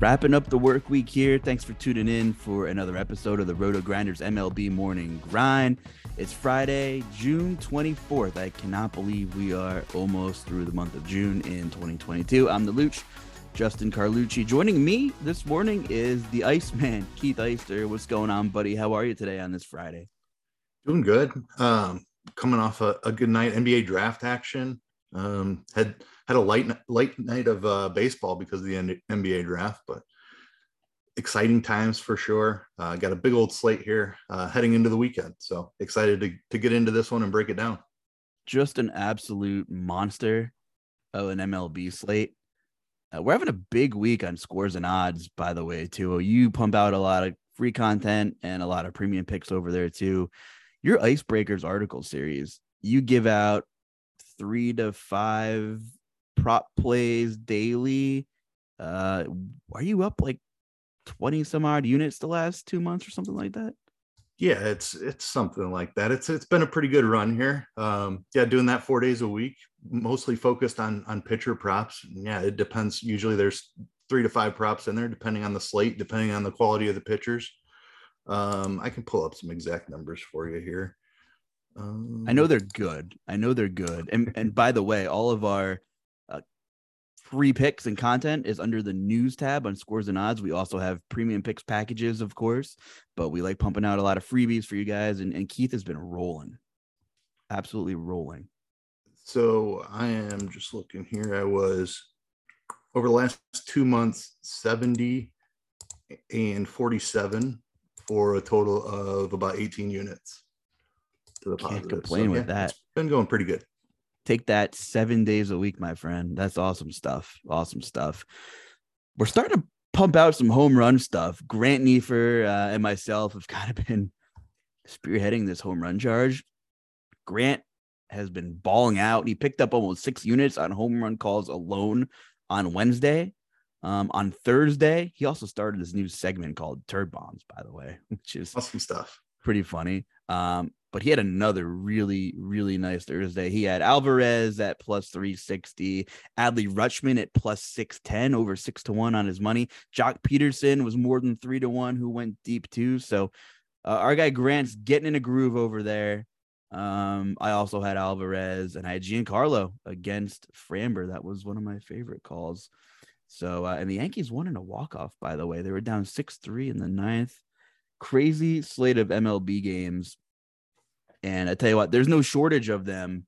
Wrapping up the work week here. Thanks for tuning in for another episode of the RotoGrinders MLB Morning Grind. It's Friday, June 24th. I cannot believe we are almost through the month of June in 2022. I'm the Luch, Justin Carlucci. Joining me this morning is the Iceman, Keith Eyster. What's going on, buddy? How are you today on this Friday? Doing good. Um, coming off a, a good night NBA draft action. Um, had had a light light night of uh, baseball because of the NBA draft, but exciting times for sure. Uh, got a big old slate here uh, heading into the weekend, so excited to to get into this one and break it down. Just an absolute monster of an MLB slate. Uh, we're having a big week on scores and odds, by the way, too. You pump out a lot of free content and a lot of premium picks over there too. Your icebreakers article series, you give out three to five prop plays daily. Uh, are you up like 20 some odd units the last two months or something like that? Yeah, it's it's something like that. It's it's been a pretty good run here. Um, yeah, doing that four days a week, mostly focused on on pitcher props. Yeah, it depends. Usually there's three to five props in there, depending on the slate, depending on the quality of the pitchers. Um, I can pull up some exact numbers for you here. Um, I know they're good. I know they're good. And and by the way, all of our free picks and content is under the news tab on scores and odds. We also have premium picks packages, of course, but we like pumping out a lot of freebies for you guys. And, and Keith has been rolling, absolutely rolling. So I am just looking here. I was over the last two months, 70 and 47 for a total of about 18 units to the Can't positive. complain so, with yeah, that. been going pretty good. Take that seven days a week, my friend. That's awesome stuff. Awesome stuff. We're starting to pump out some home run stuff. Grant Niefer uh, and myself have kind of been spearheading this home run charge. Grant has been balling out. He picked up almost six units on home run calls alone on Wednesday. Um, on Thursday, he also started this new segment called Turd Bombs, by the way, which is awesome stuff. Pretty funny. Um, but he had another really, really nice Thursday. He had Alvarez at plus 360, Adley Rutschman at plus 610, over six to one on his money. Joc Pederson was more than three to one, who went deep too. So uh, our guy Grant's getting in a groove over there. Um, I also had Alvarez and I had Giancarlo against Framber. That was one of my favorite calls. So, uh, and the Yankees won in a walk off, by the way. They were down 6 3 in the ninth. Crazy slate of MLB games and I tell you what, there's no shortage of them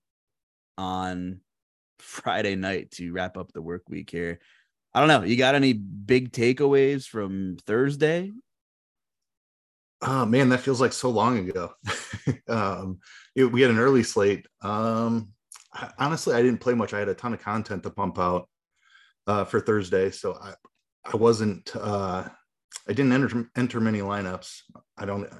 on Friday night to wrap up the work week here. I don't know. You got any big takeaways from Thursday? Oh man, that feels like so long ago. um, it, we had an early slate. Um, honestly, I didn't play much. I had a ton of content to pump out uh, for Thursday, so I I wasn't uh, I didn't enter enter many lineups. I don't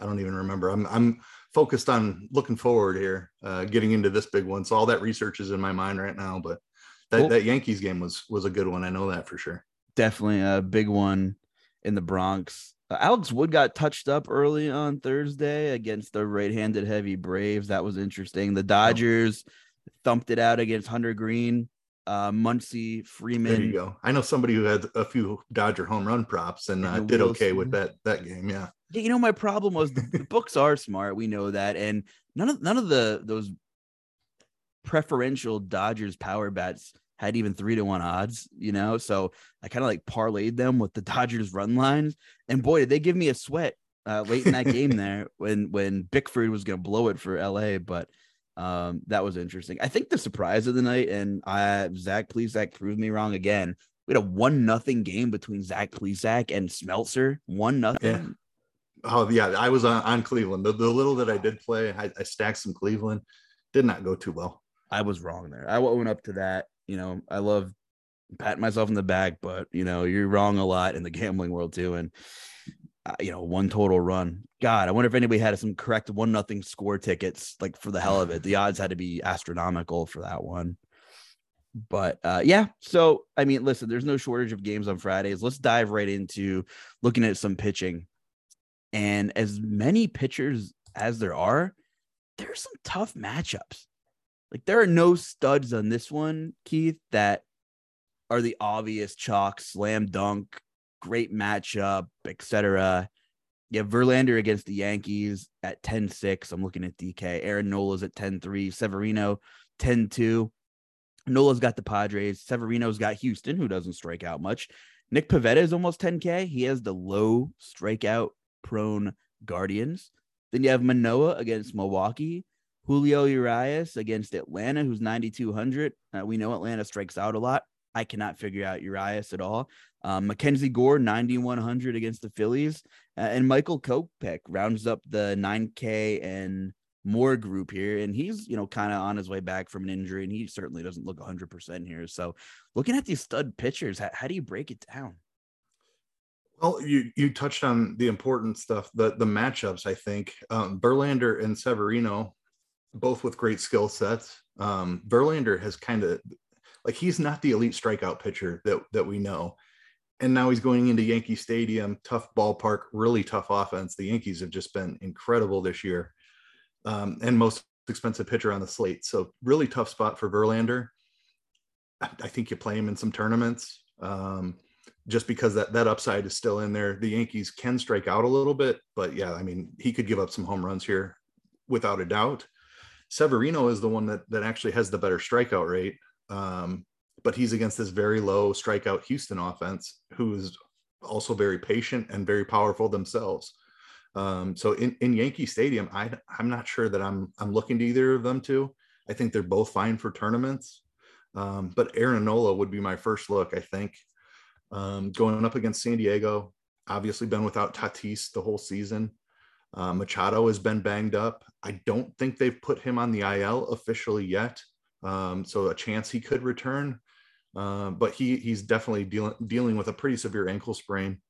I don't even remember. I'm I'm focused on looking forward here, uh, getting into this big one. So all that research is in my mind right now. But that, cool. that Yankees game was was a good one. I know that for sure. Definitely a big one in the Bronx. Uh, Alex Wood got touched up early on Thursday against the right-handed heavy Braves. That was interesting. The Dodgers oh. thumped it out against Hunter Greene. Uh, Muncy, Freeman. There you go. I know somebody who had a few Dodger home run props and uh, did okay with that that game. Yeah you know, my problem was the, the books are smart. We know that, and none of none of the those preferential Dodgers power bats had even three to one odds, you know. So I kind of like parlayed them with the Dodgers run lines, and boy, did they give me a sweat uh, late in that game there when when Bickford was going to blow it for LA. But um, that was interesting. I think the surprise of the night, and I Zach Plesac proved me wrong again. We had a one nothing game between Zach Plesac and Smeltzer. One nothing. Oh yeah, I was on, on Cleveland. The, the little that I did play, I, I stacked some Cleveland. Did not go too well. I was wrong there. I went up to that. You know, I love patting myself in the back, but you know, you're wrong a lot in the gambling world too. And uh, you know, one total run. God, I wonder if anybody had some correct one nothing score tickets, like for the hell of it. The odds had to be astronomical for that one. But uh, yeah, so I mean, listen, there's no shortage of games on Fridays. Let's dive right into looking at some pitching. And as many pitchers as there are, there's some tough matchups. Like there are no studs on this one, Keith, that are the obvious chalk, slam dunk, great matchup, etc. Have Verlander against the Yankees at 10 6. I'm looking at DK. Aaron Nola's at 10 3. Severino 10 2. Nola's got the Padres. Severino's got Houston, who doesn't strike out much. Nick Pivetta is almost 10K. He has the low strikeout prone Guardians. Then you have Manoah against Milwaukee. Julio Urias against Atlanta, who's 9,200. Uh, we know Atlanta strikes out a lot. I cannot figure out Urias at all. Um, Mackenzie Gore, 9,100 against the Phillies. Uh, and Michael Kopech rounds up the 9K and more group here. And he's, you know, kind of on his way back from an injury, and he certainly doesn't look 100% here. So looking at these stud pitchers, how, how do you break it down? Well, you you touched on the important stuff, the the matchups. I think um, Verlander and Severino, both with great skill sets. Um, Verlander has kind of like he's not the elite strikeout pitcher that that we know, and now he's going into Yankee Stadium, tough ballpark, really tough offense. The Yankees have just been incredible this year, um, and most expensive pitcher on the slate. So really tough spot for Verlander. I think you play him in some tournaments. Um, just because that that upside is still in there. The Yankees can strike out a little bit, but yeah, I mean, he could give up some home runs here without a doubt. Severino is the one that that actually has the better strikeout rate. Um, but he's against this very low strikeout Houston offense, who is also very patient and very powerful themselves. Um, so in, in Yankee Stadium, I, I'm not sure that I'm I'm looking to either of them two. I think they're both fine for tournaments. Um, but Aaron Nola would be my first look, I think. Um, going up against San Diego, obviously been without Tatis the whole season. Uh, Machado has been banged up. I don't think they've put him on the IL officially yet, um, so a chance he could return. Uh, but he he's definitely dealing dealing with a pretty severe ankle sprain.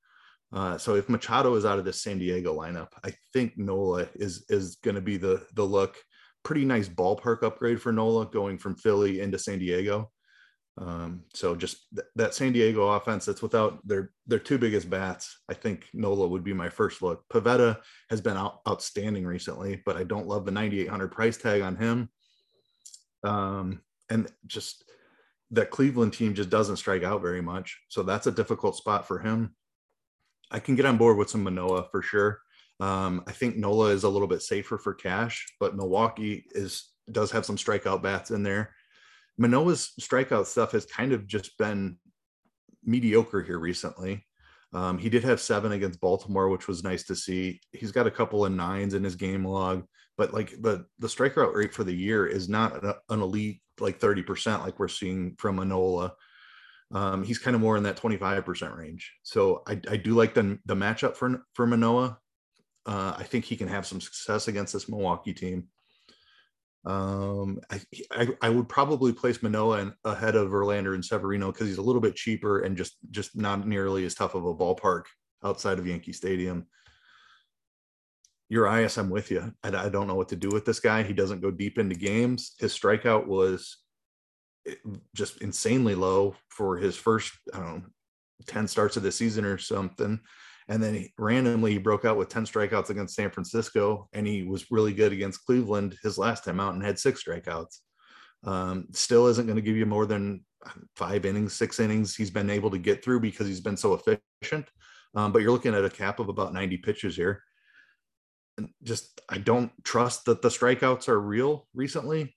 Uh, so if Machado is out of this San Diego lineup, I think Nola is is going to be the the look. Pretty nice ballpark upgrade for Nola going from Philly into San Diego. Um, so just th- that San Diego offense that's without their their two biggest bats, I think Nola would be my first look. Pivetta has been out, outstanding recently, but I don't love the 9800 price tag on him. Um, and just that Cleveland team just doesn't strike out very much, so that's a difficult spot for him. I can get on board with some Manoah for sure. Um, I think Nola is a little bit safer for cash, but Milwaukee is does have some strikeout bats in there Manoah's strikeout stuff has kind of just been mediocre here recently. Um, he did have seven against Baltimore, which was nice to see. He's got a couple of nines in his game log, but like the the strikeout rate for the year is not an elite like 30% like we're seeing from Manoah. Um, he's kind of more in that 25% range. So I, I do like the, the matchup for, for Manoah. Uh, I think he can have some success against this Milwaukee team. Um, I, I, I would probably place Manoah in, ahead of Verlander and Severino because he's a little bit cheaper and just just not nearly as tough of a ballpark outside of Yankee Stadium. Urias, I'm with you. I, I don't know what to do with this guy. He doesn't go deep into games. His strikeout was eh, just insanely low for his first, I don't know, 10 starts of the season or something. And then he, randomly he broke out with 10 strikeouts against San Francisco, and he was really good against Cleveland his last time out and had six strikeouts. Um, still isn't going to give you more than five innings, six innings he's been able to get through because he's been so efficient. Um, but you're looking at a cap of about 90 pitches here. And just, I don't trust that the strikeouts are real recently.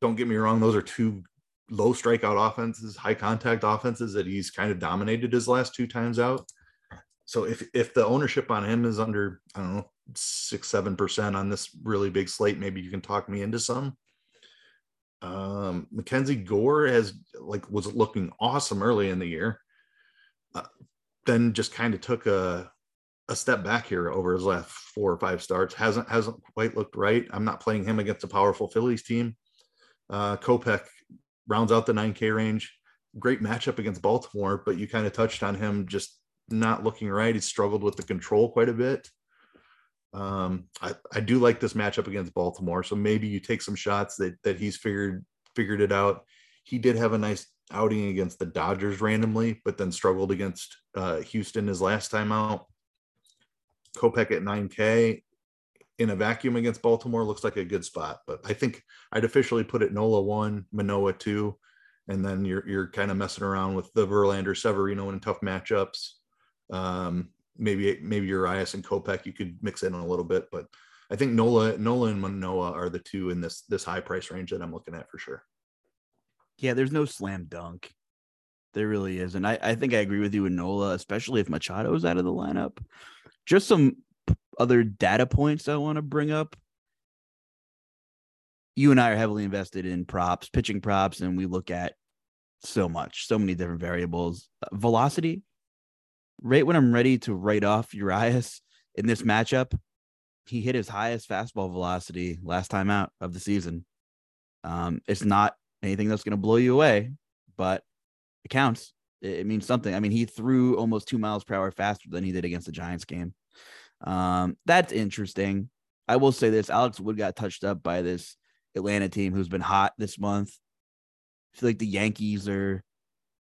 Don't get me wrong, those are two low strikeout offenses, high contact offenses that he's kind of dominated his last two times out. So if if the ownership on him is under I don't know six seven percent on this really big slate, maybe you can talk me into some. Um, Mackenzie Gore has like was looking awesome early in the year, uh, then just kind of took a a step back here over his last four or five starts. hasn't hasn't quite looked right. I'm not playing him against a powerful Phillies team. Uh, Kopech rounds out the 9K range. Great matchup against Baltimore, but you kind of touched on him just not looking right. He struggled with the control quite a bit. Um, I, I do like this matchup against Baltimore, so maybe you take some shots that that he's figured figured it out. He did have a nice outing against the Dodgers randomly, but then struggled against uh, Houston his last time out. Kopech at 9K in a vacuum against Baltimore looks like a good spot, but I think I'd officially put it Nola one, Manoah two, and then you're you're kind of messing around with the Verlander Severino in tough matchups. Um, maybe maybe Urias and Kopech you could mix in a little bit, but I think Nola Nola and Manoah are the two in this this high price range that I'm looking at for sure. Yeah, there's no slam dunk. There really is. And I, I think I agree with you with Nola, especially if Machado is out of the lineup. Just some other data points I want to bring up. You and I are heavily invested in props, pitching props, and we look at so much, so many different variables. Uh, velocity, right when I'm ready to write off Urias in this matchup, he hit his highest fastball velocity last time out of the season. Um, it's not anything that's going to blow you away, but it counts. It, it, means something. I mean, he threw almost two miles per hour faster than he did against the Giants game. Um, that's interesting. I will say this: Alex Wood got touched up by this Atlanta team who's been hot this month. I feel like the Yankees are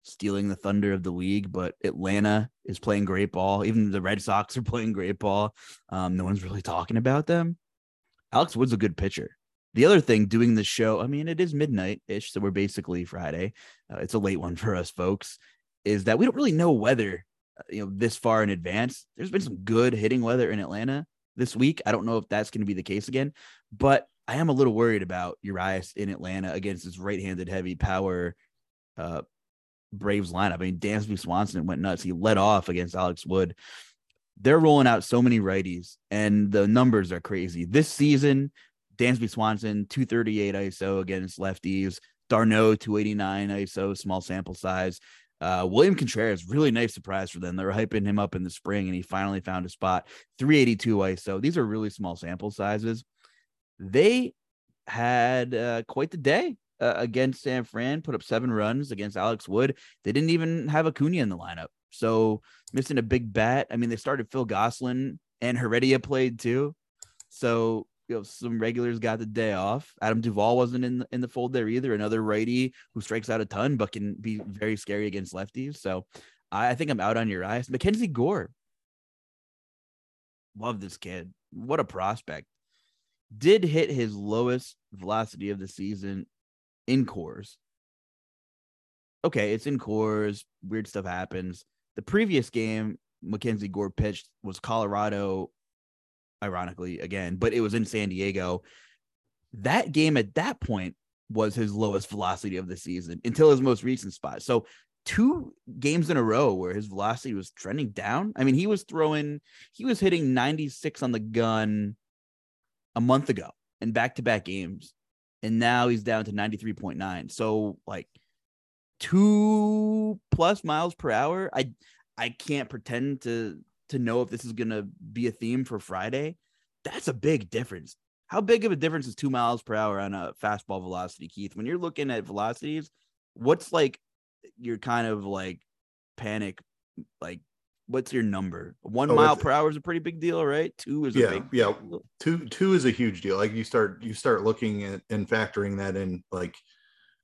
stealing the thunder of the league, but Atlanta is playing great ball. Even the Red Sox are playing great ball. Um, no one's really talking about them. Alex Wood's a good pitcher. The other thing, doing the show, I mean, it is midnight ish, so we're basically Friday. Uh, it's a late one for us folks. Is that we don't really know weather, uh, you know, this far in advance. There's been some good hitting weather in Atlanta this week. I don't know if that's going to be the case again, but I am a little worried about Urias in Atlanta against this right-handed heavy power uh, Braves lineup. I mean, Dansby Swanson went nuts. He led off against Alex Wood. They're rolling out so many righties, and the numbers are crazy. This season, Dansby Swanson, 238 ISO against lefties. d'Arnaud, 289 ISO, small sample size. Uh, William Contreras, really nice surprise for them. They were hyping him up in the spring, and he finally found a spot. 382 ISO. These are really small sample sizes. They had uh, quite the day uh, against San Fran, put up seven runs against Alex Wood. They didn't even have Acuna in the lineup. So missing a big bat. I mean, they started Phil Gosselin and Heredia played too. So you know, some regulars got the day off. Adam Duvall wasn't in the, in the fold there either. Another righty who strikes out a ton, but can be very scary against lefties. So I, I think I'm out on Urias. Mackenzie Gore. Love this kid. What a prospect. Did hit his lowest velocity of the season in Coors. Okay, it's in Coors. Weird stuff happens. The previous game Mackenzie Gore pitched was Colorado, ironically, again, but it was in San Diego. That game at that point was his lowest velocity of the season until his most recent spot. So two games in a row where his velocity was trending down. I mean, he was throwing, he was hitting 96 on the gun a month ago in back to back games and now he's down to 93.9. So like two plus miles per hour. I I can't pretend to to know if this is gonna be a theme for Friday. That's a big difference. How big of a difference is two miles per hour on a fastball velocity, Keith? When you're looking at velocities, what's like your kind of like panic like what's your number? One oh, mile per hour is a pretty big deal, right? Two is yeah, yeah. Deal. Two two is a huge deal. Like you start you start looking at and factoring that in, like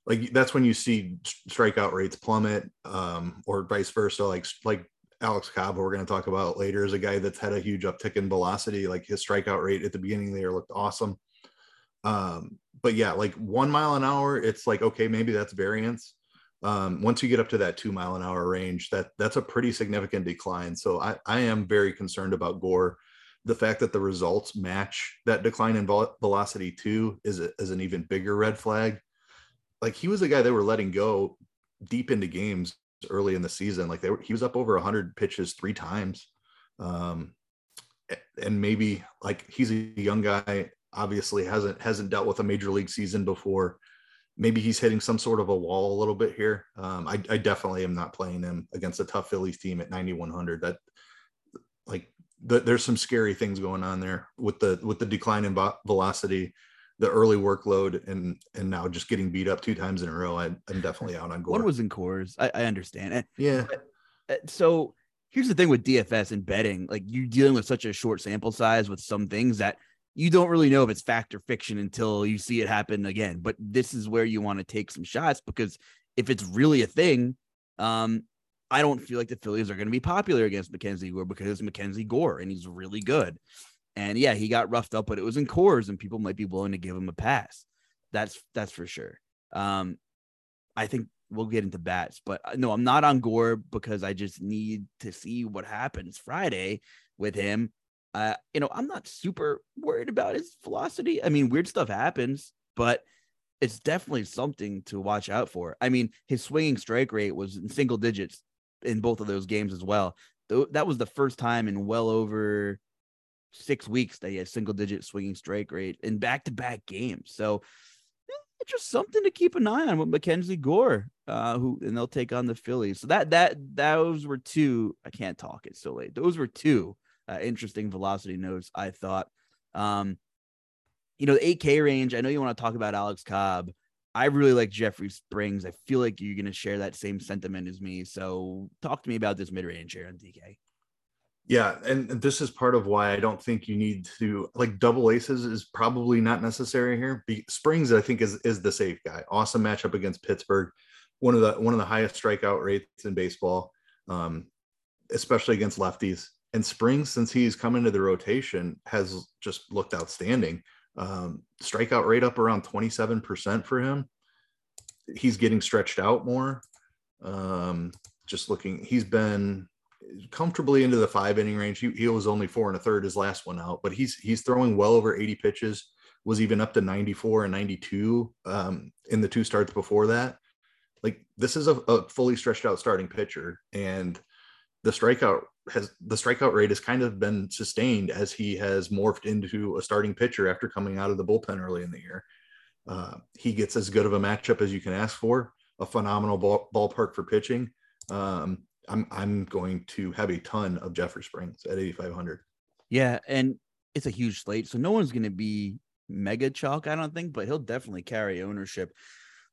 like that's when you see strikeout rates plummet, um, or vice versa. Like like Alex Cobb, we're going to talk about later, is a guy that's had a huge uptick in velocity. Like his strikeout rate at the beginning of the year looked awesome. Um, but yeah, like one mile an hour, it's like okay, maybe that's variance um, once you get up to that two mile an hour range, that that's a pretty significant decline. So I, I am very concerned about Gore. The fact that the results match that decline in velocity too is, a, is an even bigger red flag. Like he was a guy they were letting go deep into games early in the season. Like they were, he was up over 100 pitches three times. Um, and maybe like he's a young guy, obviously hasn't hasn't dealt with a major league season before maybe he's hitting some sort of a wall a little bit here. Um, I, I, definitely am not playing him against a tough Phillies team at 9100. That like the, there's some scary things going on there with the with the decline in velocity, the early workload, and and now just getting beat up two times in a row. I, am definitely out on Gore. One was in Coors. I, I understand. Yeah. Uh, so here's the thing with DFS and betting, like you're dealing with such a short sample size with some things that you don't really know if it's fact or fiction until you see it happen again. But this is where you want to take some shots because if it's really a thing, um, I don't feel like the Phillies are going to be popular against Mackenzie Gore because it's Mackenzie Gore and he's really good. And yeah, he got roughed up, but it was in Coors and people might be willing to give him a pass. That's that's for sure. Um, I think we'll get into bats, but uh, no, I'm not on Gore because I just need to see what happens Friday with him. Uh, you know, I'm not super worried about his velocity. I mean, weird stuff happens, but it's definitely something to watch out for. I mean, his swinging strike rate was in single digits in both of those games as well. That was the first time in well over six weeks that he had single digit swinging strike rate in back to back games. So it's just something to keep an eye on with Mackenzie Gore, uh, who and they'll take on the Phillies. So that that those were two. I can't talk. It's so late. Those were two uh, interesting velocity notes. I thought. Um, you know, the 8K range. I know you want to talk about Alex Cobb. I really like Jeffrey Springs. I feel like you're going to share that same sentiment as me. So talk to me about this mid range here on DK. Yeah, and this is part of why I don't think you need to like double aces is probably not necessary here. Be, Springs, I think, is is the safe guy. Awesome matchup against Pittsburgh, one of the one of the highest strikeout rates in baseball, um, especially against lefties. And Springs, since he's come into the rotation, has just looked outstanding. Um, strikeout rate up around twenty seven percent for him. He's getting stretched out more. Um, just looking, he's been comfortably into the five inning range. He, he was only four and a third his last one out, but he's he's throwing well over 80 pitches. Was even up to 94 and 92 um, in the two starts before that. Like this is a, a fully stretched out starting pitcher, and the strikeout has the strikeout rate has kind of been sustained as he has morphed into a starting pitcher after coming out of the bullpen early in the year. Uh, he gets as good of a matchup as you can ask for. A phenomenal ball, ballpark for pitching. Um, I'm I'm going to have a ton of Jeffrey Springs at 8500. Yeah, and it's a huge slate, so no one's going to be mega chalk, I don't think, but he'll definitely carry ownership,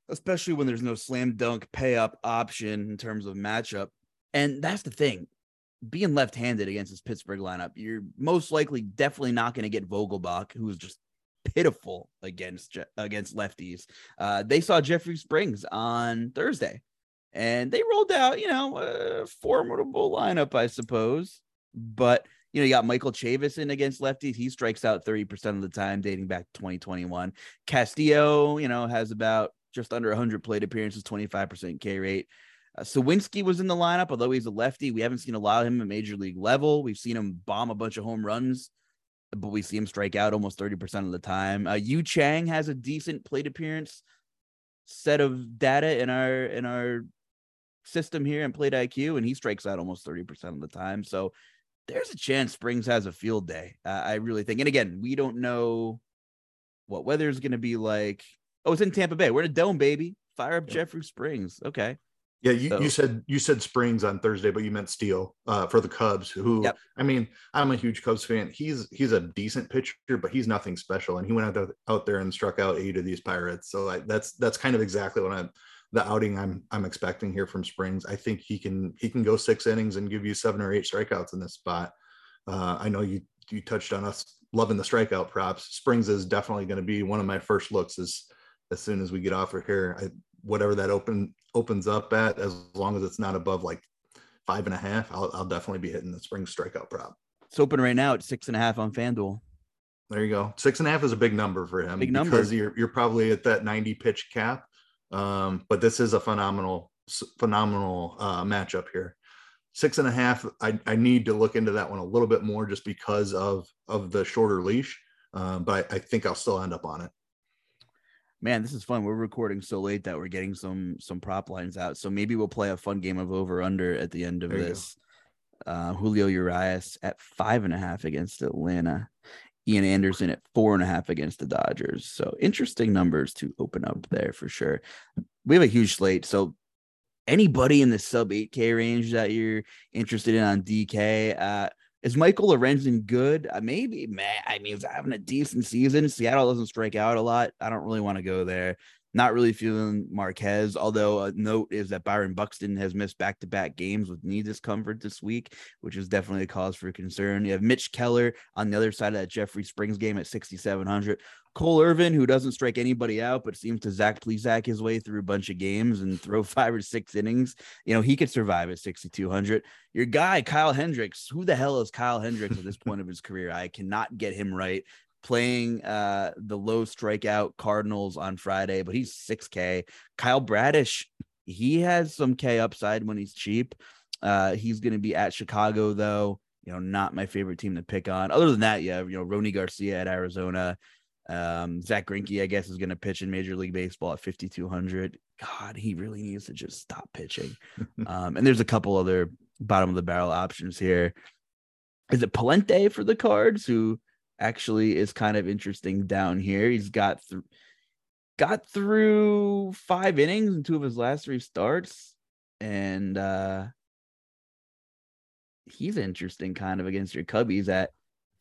especially when there's no slam dunk pay up option in terms of matchup. And that's the thing. Being left-handed against this Pittsburgh lineup, you're most likely definitely not going to get Vogelbach, who's just pitiful against against lefties. Uh, they saw Jeffrey Springs on Thursday and they rolled out, you know, a formidable lineup, I suppose. But you know, you got Michael Chavis in against lefties. He strikes out 30% of the time, dating back to 2021. Castillo, you know, has about just under 100 plate appearances, 25% K rate. Uh, Suwinski was in the lineup, although he's a lefty. We haven't seen a lot of him at major league level. We've seen him bomb a bunch of home runs, but we see him strike out almost 30% of the time. Uh, Yu Chang has a decent plate appearance set of data in our in our system here and plate IQ, and he strikes out almost 30% of the time. So there's a chance Springs has a field day. Uh, I really think. And again, we don't know what weather is going to be like. Oh, it's in Tampa Bay. We're in a dome, baby. Fire up Jeffrey Springs. Okay. Yeah, you, so. you said you said Springs on Thursday, but you meant Steele uh, for the Cubs. Who yep. I mean, I'm a huge Cubs fan. He's he's a decent pitcher, but he's nothing special. And he went out there, out there and struck out eight of these Pirates. So I, that's that's kind of exactly what I'm the outing I'm I'm expecting here from Springs. I think he can he can go six innings and give you seven or eight strikeouts in this spot. Uh, I know you you touched on us loving the strikeout props. Springs is definitely going to be one of my first looks as as soon as we get off of here. I, whatever that open opens up at, as long as it's not above like five and a half, I'll, I'll definitely be hitting the Springs strikeout prop. It's open right now at six and a half on FanDuel. There you go. Six and a half is a big number for him big number. because you're you're probably at that 90 pitch cap. Um, but this is a phenomenal, phenomenal uh, matchup here. Six and a half. I, I need to look into that one a little bit more just because of of the shorter leash. Um, but I, I think I'll still end up on it man this is fun we're recording so late that we're getting some some prop lines out so maybe we'll play a fun game of over under at the end of there this uh, julio urias at five and a half against atlanta Ian Anderson at four and a half against the Dodgers. So interesting numbers to open up there for sure. We have a huge slate. So anybody in the sub 8K range that you're interested in on DK, uh, is Michael Lorenzen good? Uh, maybe, man. I mean, he's having a decent season. Seattle doesn't strike out a lot. I don't really want to go there. Not really feeling Marquez, although a note is that Byron Buxton has missed back to back games with knee discomfort this week, which is definitely a cause for concern. You have Mitch Keller on the other side of that Jeffrey Springs game at 6,700. Cole Irvin, who doesn't strike anybody out, but seems to Zach Plesac his way through a bunch of games and throw five or six innings. You know, he could survive at 6,200. Your guy, Kyle Hendricks, who the hell is Kyle Hendricks at this point of his career? I cannot get him right playing uh, the low strikeout Cardinals on Friday, but he's 6K. Kyle Bradish, he has some K upside when he's cheap. Uh, he's going to be at Chicago though. You know, not my favorite team to pick on. Other than that, yeah, you know, Rony Garcia at Arizona. Um, Zack Greinke, I guess, is going to pitch in Major League Baseball at 5,200. God, he really needs to just stop pitching. um, and there's a couple other bottom of the barrel options here. Is it Pallante for the Cards, who actually is kind of interesting down here? He's got through got through five innings in two of his last three starts, and uh, he's interesting kind of against your Cubbies at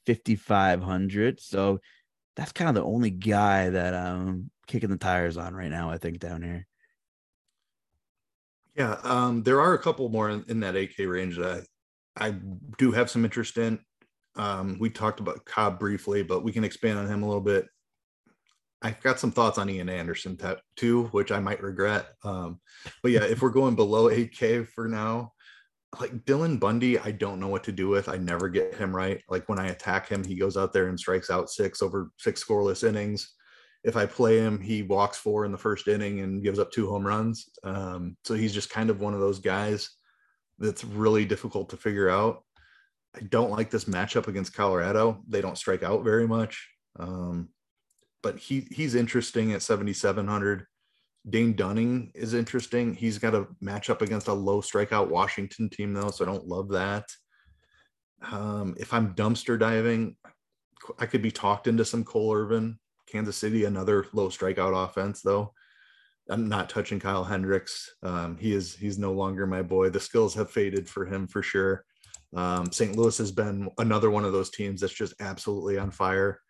5,500. So that's kind of the only guy that I'm kicking the tires on right now, I think, down here. Yeah, um, there are a couple more in, in that 8K range that I, I, do have some interest in. Um, we talked about Cobb briefly, but we can expand on him a little bit. I've got some thoughts on Ian Anderson too, which I might regret. Um, but yeah, if we're going below 8K for now, like Dylan Bundy, I don't know what to do with. I never get him right. Like when I attack him, he goes out there and strikes out six over six scoreless innings. If I play him, he walks four in the first inning and gives up two home runs. Um, so he's just kind of one of those guys that's really difficult to figure out. I don't like this matchup against Colorado. They don't strike out very much. Um, but he he's interesting at 7700 Dane Dunning is interesting. He's got a matchup against a low strikeout Washington team, though, so I don't love that. Um, if I'm dumpster diving, I could be talked into some Cole Irvin. Kansas City, another low strikeout offense, though. I'm not touching Kyle Hendricks. Um, he is he's no longer my boy. The skills have faded for him for sure. Um, St. Louis has been another one of those teams that's just absolutely on fire.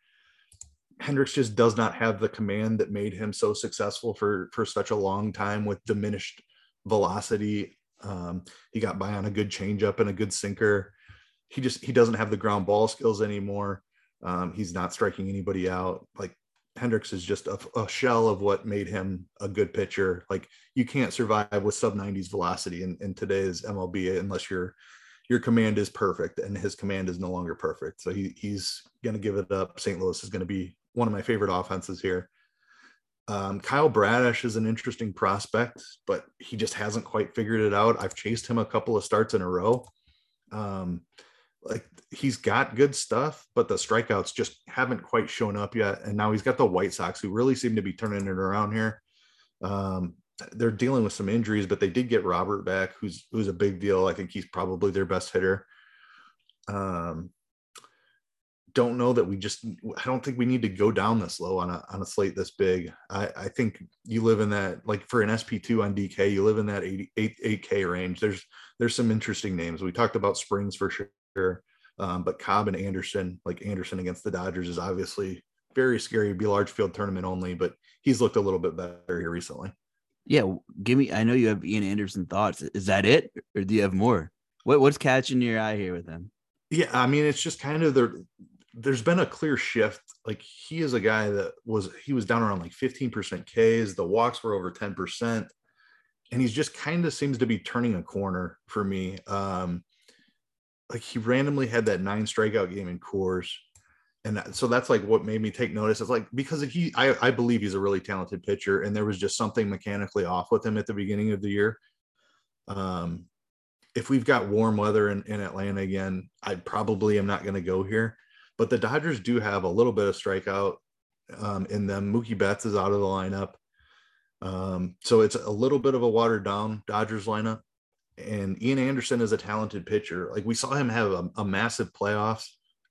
Hendricks just does not have the command that made him so successful for for such a long time with diminished velocity. Um, he got by on a good changeup and a good sinker. He just he doesn't have the ground ball skills anymore. Um, he's not striking anybody out. Like Hendricks is just a, a, shell of what made him a good pitcher. Like you can't survive with sub 90s velocity in, in today's MLB unless your your command is perfect, and his command is no longer perfect. So he, he's going to give it up. St. Louis is going to be one of my favorite offenses here. Um, Kyle Bradish is an interesting prospect, but he just hasn't quite figured it out. I've chased him a couple of starts in a row. Um, like he's got good stuff, but the strikeouts just haven't quite shown up yet. And now he's got the White Sox, who really seem to be turning it around here. Um, they're dealing with some injuries, but they did get Robert back, who's who's a big deal. I think he's probably their best hitter. Um, don't know that we just I don't think we need to go down this low on a on a slate this big. I, I think you live in that like for an SP2 on DK, you live in that 8 8K range. There's there's some interesting names. We talked about Springs for sure. Um, but Cobb and Anderson, like Anderson against the Dodgers is obviously very scary, be large field tournament only, but he's looked a little bit better here recently. Yeah, give me I know you have Ian Anderson thoughts. Is that it? Or do you have more? What what's catching your eye here with him? Yeah, I mean, it's just kind of the there's been a clear shift. Like he is a guy that was he was down around like 15% Ks. The walks were over 10%. And he's just kind of seems to be turning a corner for me. Um, like he randomly had that nine strikeout game in Coors. And so that's like what made me take notice. It's like because he I, I believe he's a really talented pitcher, and there was just something mechanically off with him at the beginning of the year. Um, if we've got warm weather in, in Atlanta again, I probably am not going to go here but the Dodgers do have a little bit of strikeout um, in them. Mookie Betts is out of the lineup. Um, so it's a little bit of a watered down Dodgers lineup. And Ian Anderson is a talented pitcher. Like we saw him have a, a massive playoffs,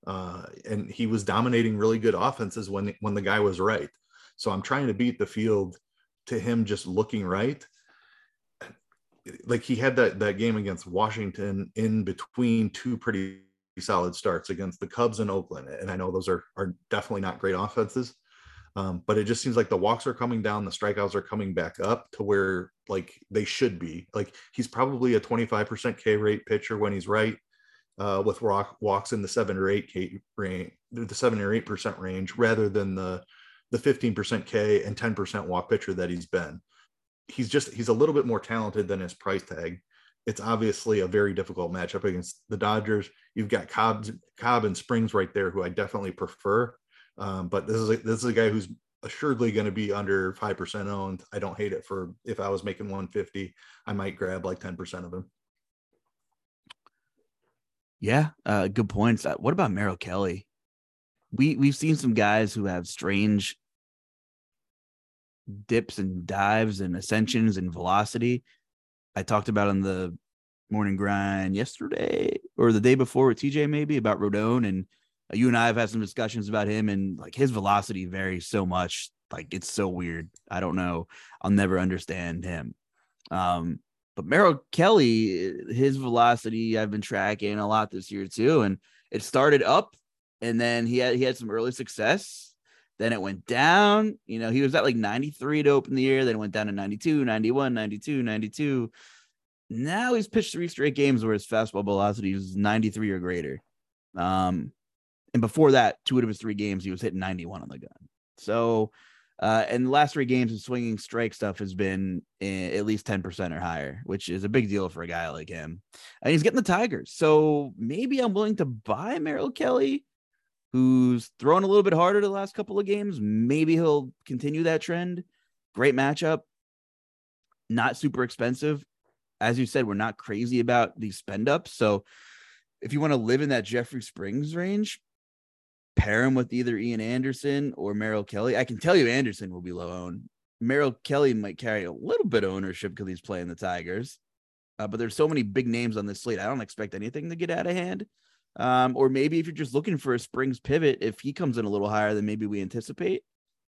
uh, and he was dominating really good offenses when when the guy was right. So I'm trying to beat the field to him just looking right. Like he had that that game against Washington in between two pretty solid starts against the Cubs and Oakland. And I know those are, are definitely not great offenses. Um, but it just seems like the walks are coming down, the strikeouts are coming back up to where like they should be. Like he's probably a 25% K rate pitcher when he's right, uh, with rock walks in the seven or eight K range, the seven or eight percent range, rather than the the 15% K and 10% walk pitcher that he's been. He's just he's a little bit more talented than his price tag it's obviously a very difficult matchup against the Dodgers. You've got Cobb, Cobb and Springs right there, who I definitely prefer. Um, but this is a, this is a guy who's assuredly going to be under 5% owned. I don't hate it for if I was making 150, I might grab like 10% of him. Yeah, uh, good points. Uh, what about Merrill Kelly? We we've seen some guys who have strange dips and dives and ascensions and velocity. I talked about on the morning grind yesterday or the day before with TJ maybe about Rodon and uh, you and I have had some discussions about him and like his velocity varies so much like it's so weird. I don't know. I'll never understand him. Um but Merrill Kelly, his velocity, I've been tracking a lot this year too, and it started up, and then he had he had some early success. Then it went down. You know, he was at like 93 to open the year, then it went down to 92, 91, 92, 92. Now he's pitched three straight games where his fastball velocity is 93 or greater. Um, and before that, two of his three games, he was hitting 91 on the gun. So uh, and the last three games of swinging strike stuff has been at least 10% or higher, which is a big deal for a guy like him. And he's getting the Tigers. So maybe I'm willing to buy Merrill Kelly, who's thrown a little bit harder the last couple of games. Maybe he'll continue that trend. Great matchup. Not super expensive. As you said, we're not crazy about these spend ups. So if you want to live in that Jeffrey Springs range, pair him with either Ian Anderson or Merrill Kelly. I can tell you Anderson will be low owned. Merrill Kelly might carry a little bit of ownership because he's playing the Tigers. Uh, but there's so many big names on this slate. I don't expect anything to get out of hand. Um, or maybe if you're just looking for a Springs pivot, if he comes in a little higher than maybe we anticipate,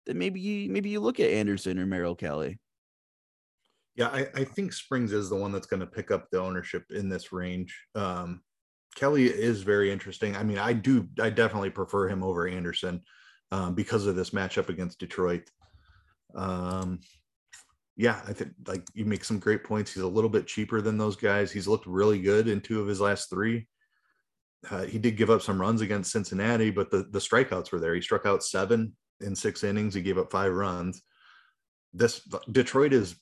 then maybe you maybe you look at Anderson or Merrill Kelly. Yeah, I, I think Springs is the one that's going to pick up the ownership in this range. Um, Kelly is very interesting. I mean, I do, I definitely prefer him over Anderson um, because of this matchup against Detroit. Um, yeah, I think like you make some great points. He's a little bit cheaper than those guys. He's looked really good in two of his last three. Uh, he did give up some runs against Cincinnati, but the the strikeouts were there. He struck out seven in six innings. He gave up five runs. This Detroit is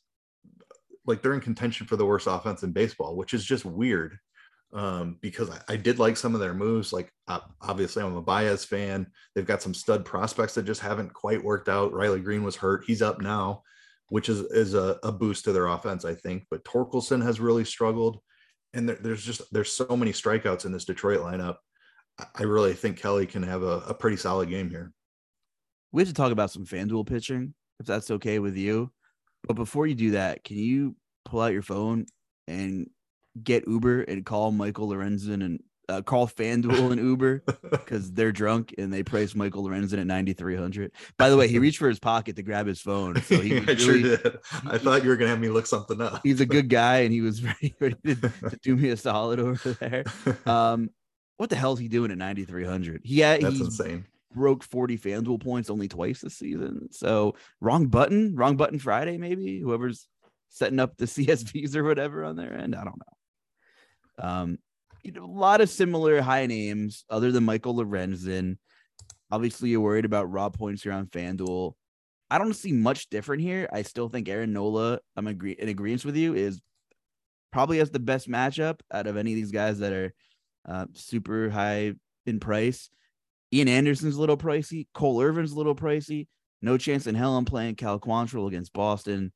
like they're in contention for the worst offense in baseball, which is just weird um, because I, I, did like some of their moves. Like uh, obviously, I'm a Baez fan. They've got some stud prospects that just haven't quite worked out. Riley Greene was hurt; he's up now, which is is a, a boost to their offense, I think. But Torkelson has really struggled, and there, there's just there's so many strikeouts in this Detroit lineup. I really think Kelly can have a, a pretty solid game here. We have to talk about some FanDuel pitching, if that's okay with you. But before you do that, can you pull out your phone and get Uber and call Michael Lorenzen and uh, call FanDuel and Uber because they're drunk and they price Michael Lorenzen at 9,300. By the way, he reached for his pocket to grab his phone. So he I really, sure did. I thought you were going to have me look something up. he's a good guy and he was ready, ready to, to, do me a solid over there. Um, what the hell is he doing at 9,300? He had, That's insane. Broke 40 FanDuel points only twice this season. So wrong button, wrong button Friday, maybe. Whoever's setting up the CSVs or whatever on their end. I don't know. Um, you know, a lot of similar high names other than Michael Lorenzen. Obviously, you're worried about raw points here on FanDuel. I don't see much different here. I still think Aaron Nola, I'm agree in agreement with you, is probably has the best matchup out of any of these guys that are uh, super high in price. Ian Anderson's a little pricey. Cole Irvin's a little pricey. No chance in hell I'm playing Cal Quantrill against Boston.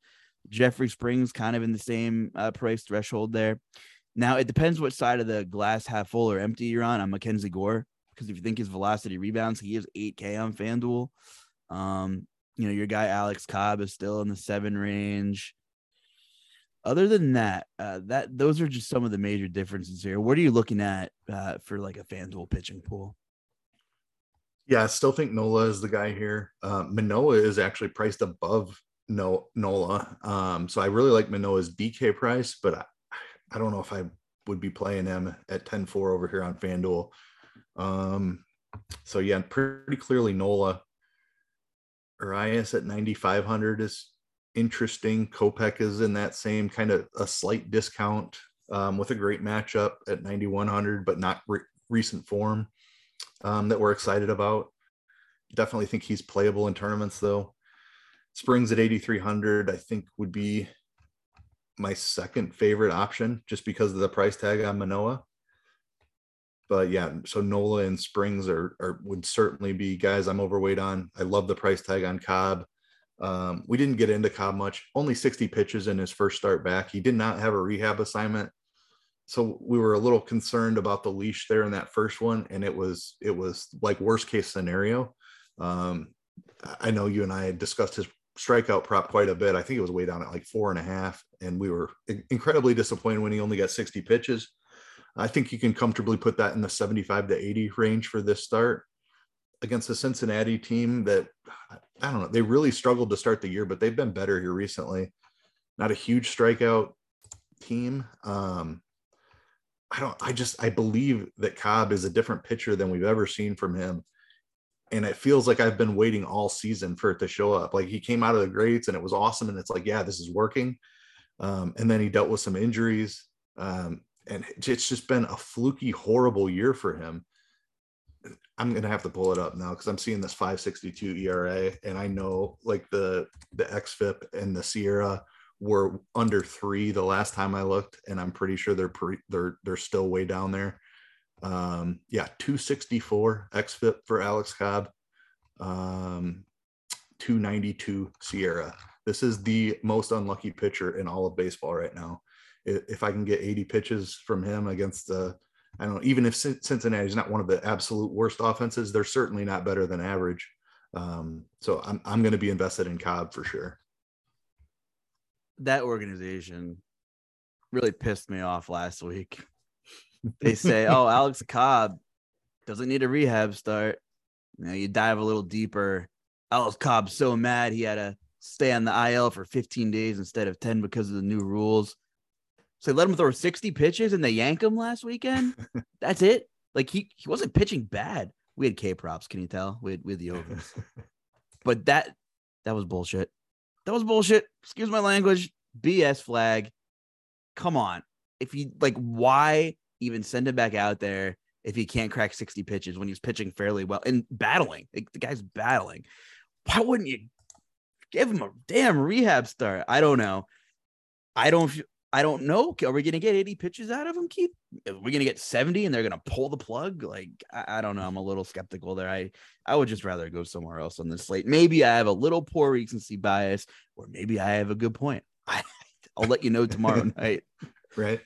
Jeffrey Springs kind of in the same uh, price threshold there. Now it depends what side of the glass half full or empty you're on. I'm Mackenzie Gore because if you think his velocity rebounds, he is 8K on FanDuel. Um, you know, your guy Alex Cobb is still in the seven range. Other than that, uh, that those are just some of the major differences here. What are you looking at uh, for like a FanDuel pitching pool? Yeah, I still think Nola is the guy here. Uh, Manoah is actually priced above no Nola, um, so I really like Manoah's DK price, but I, don't know if I would be playing him at 10 4 over here on FanDuel. Um, so, yeah, pretty clearly Nola. Urias at 9,500 is interesting. Kopech is in that same kind of a slight discount um, with a great matchup at 9,100, but not re- recent form um, that we're excited about. Definitely think he's playable in tournaments, though. Springs at 8,300, I think would be my second favorite option just because of the price tag on Manoah. but yeah, so Nola and Springs are, are would certainly be guys I'm overweight on. I love the price tag on Cobb. Um, we didn't get into Cobb much. Only 60 pitches in his first start back. He did not have a rehab assignment, so we were a little concerned about the leash there in that first one, and it was it was like worst case scenario. Um, I know you and I had discussed his strikeout prop quite a bit. I think it was way down at like four and a half, and we were incredibly disappointed when he only got 60 pitches. I think you can comfortably put that in the 75 to 80 range for this start against the Cincinnati team that I don't know, they really struggled to start the year, but they've been better here recently. Not a huge strikeout team. Um, I don't, I just, I believe that Cobb is a different pitcher than we've ever seen from him. And it feels like I've been waiting all season for it to show up. Like he came out of the grades and it was awesome. And it's like, yeah, this is working. Um, and then he dealt with some injuries. Um, and it's just been a fluky, horrible year for him. I'm gonna have to pull it up now because I'm seeing this 562 ERA, and I know like the the xFIP and the SIERA were under three the last time I looked, and I'm pretty sure they're pre, they're they're still way down there. Um, yeah, 264 xFIP for Alex Cobb, um, 292 SIERA. This is the most unlucky pitcher in all of baseball right now if I can get 80 pitches from him against the, I don't know, even if Cincinnati is not one of the absolute worst offenses, they're certainly not better than average. Um, so I'm, I'm going to be invested in Cobb for sure. That organization really pissed me off last week. They say, oh, Alex Cobb doesn't need a rehab start. You know, you dive a little deeper. Alex Cobb's so mad he had to stay on the IL for 15 days instead of 10 because of the new rules. So they let him throw 60 pitches and they yank him last weekend. That's it. Like he he wasn't pitching bad. We had K props, can you tell? We had, we had the overs. but that that was bullshit. That was bullshit. Excuse my language. BS flag. Come on. If you like, why even send him back out there if he can't crack 60 pitches when he's pitching fairly well and battling? Like, the guy's battling. Why wouldn't you give him a damn rehab start? I don't know. I don't I don't know. Are we going to get 80 pitches out of him, Keith? Are we going to get 70 and they're going to pull the plug? Like, I, I, don't know. I'm a little skeptical there. I, I would just rather go somewhere else on this slate. Maybe I have a little poor recency bias, or maybe I have a good point. I, I'll let you know tomorrow night. Right.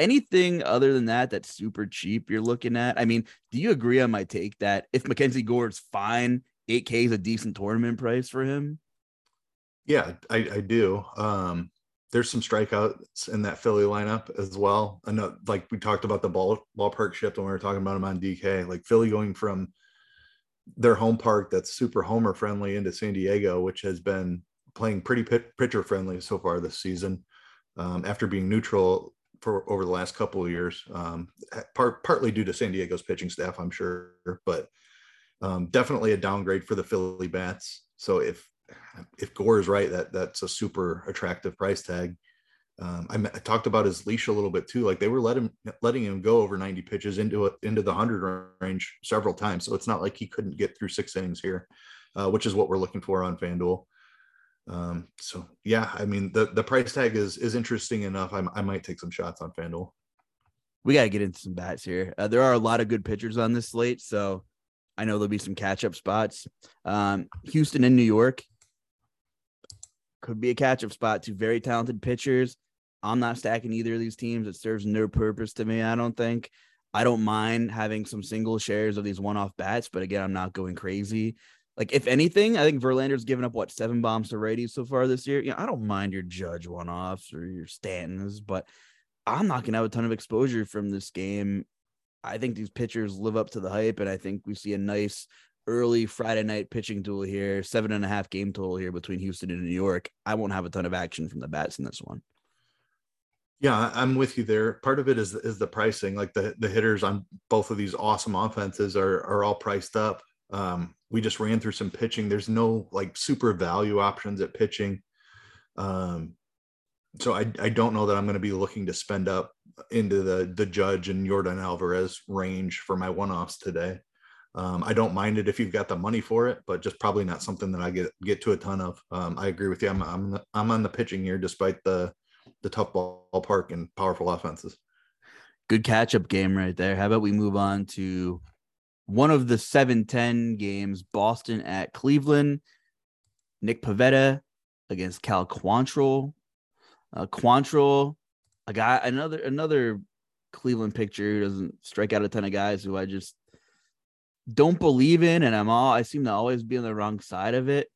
Anything other than that that's super cheap you're looking at? I mean, do you agree on my take that if Mackenzie Gore's fine, 8K is a decent tournament price for him? Yeah, I, I do. Um, there's some strikeouts in that Philly lineup as well. I know, like we talked about the ball ballpark shift when we were talking about him on DK, like Philly going from their home park that's super homer friendly into San Diego, which has been playing pretty pitcher friendly so far this season. Um, after being neutral for over the last couple of years, um, part, partly due to San Diego's pitching staff, I'm sure, but um, definitely a downgrade for the Philly bats. So if if Gore is right, that that's a super attractive price tag. Um, I, I, talked about his leash a little bit too. Like they were letting letting him go over 90 pitches into it into the hundred range several times. So it's not like he couldn't get through six innings here, uh, which is what we're looking for on FanDuel. Um, so yeah, I mean the the price tag is is interesting enough. I, I might take some shots on FanDuel. We got to get into some bats here. Uh, there are a lot of good pitchers on this slate, so I know there'll be some catch up spots. Um, Houston and New York could be a catch up spot. Two very talented pitchers. I'm not stacking either of these teams. It serves no purpose to me, I don't think. I don't mind having some single shares of these one off bats, but again, I'm not going crazy. Like, if anything, I think Verlander's given up what seven bombs to righties so far this year. You know, I don't mind your Judge one offs or your Stantons, but I'm not going to have a ton of exposure from this game. I think these pitchers live up to the hype, and I think we see a nice early Friday night pitching duel here, seven and a half game total here between Houston and New York. I won't have a ton of action from the bats in this one. Yeah, I'm with you there. Part of it is is the pricing. Like the the hitters on both of these awesome offenses are are all priced up. Um, we just ran through some pitching. There's no like super value options at pitching. Um, so I, I don't know that I'm going to be looking to spend up into the the Judge and Yordan Alvarez range for my one offs today. Um, I don't mind it if you've got the money for it, but just probably not something that I get get to a ton of. Um, I agree with you. I'm I'm I'm on the pitching here, despite the the tough ballpark and powerful offenses. Good catch up game right there. How about we move on to one of the 7 10 games Boston at Cleveland? Nick Pivetta against Cal Quantrill. Uh, Quantrill, a guy, another another Cleveland picture who doesn't strike out a ton of guys who I just don't believe in, and I'm all I seem to always be on the wrong side of it.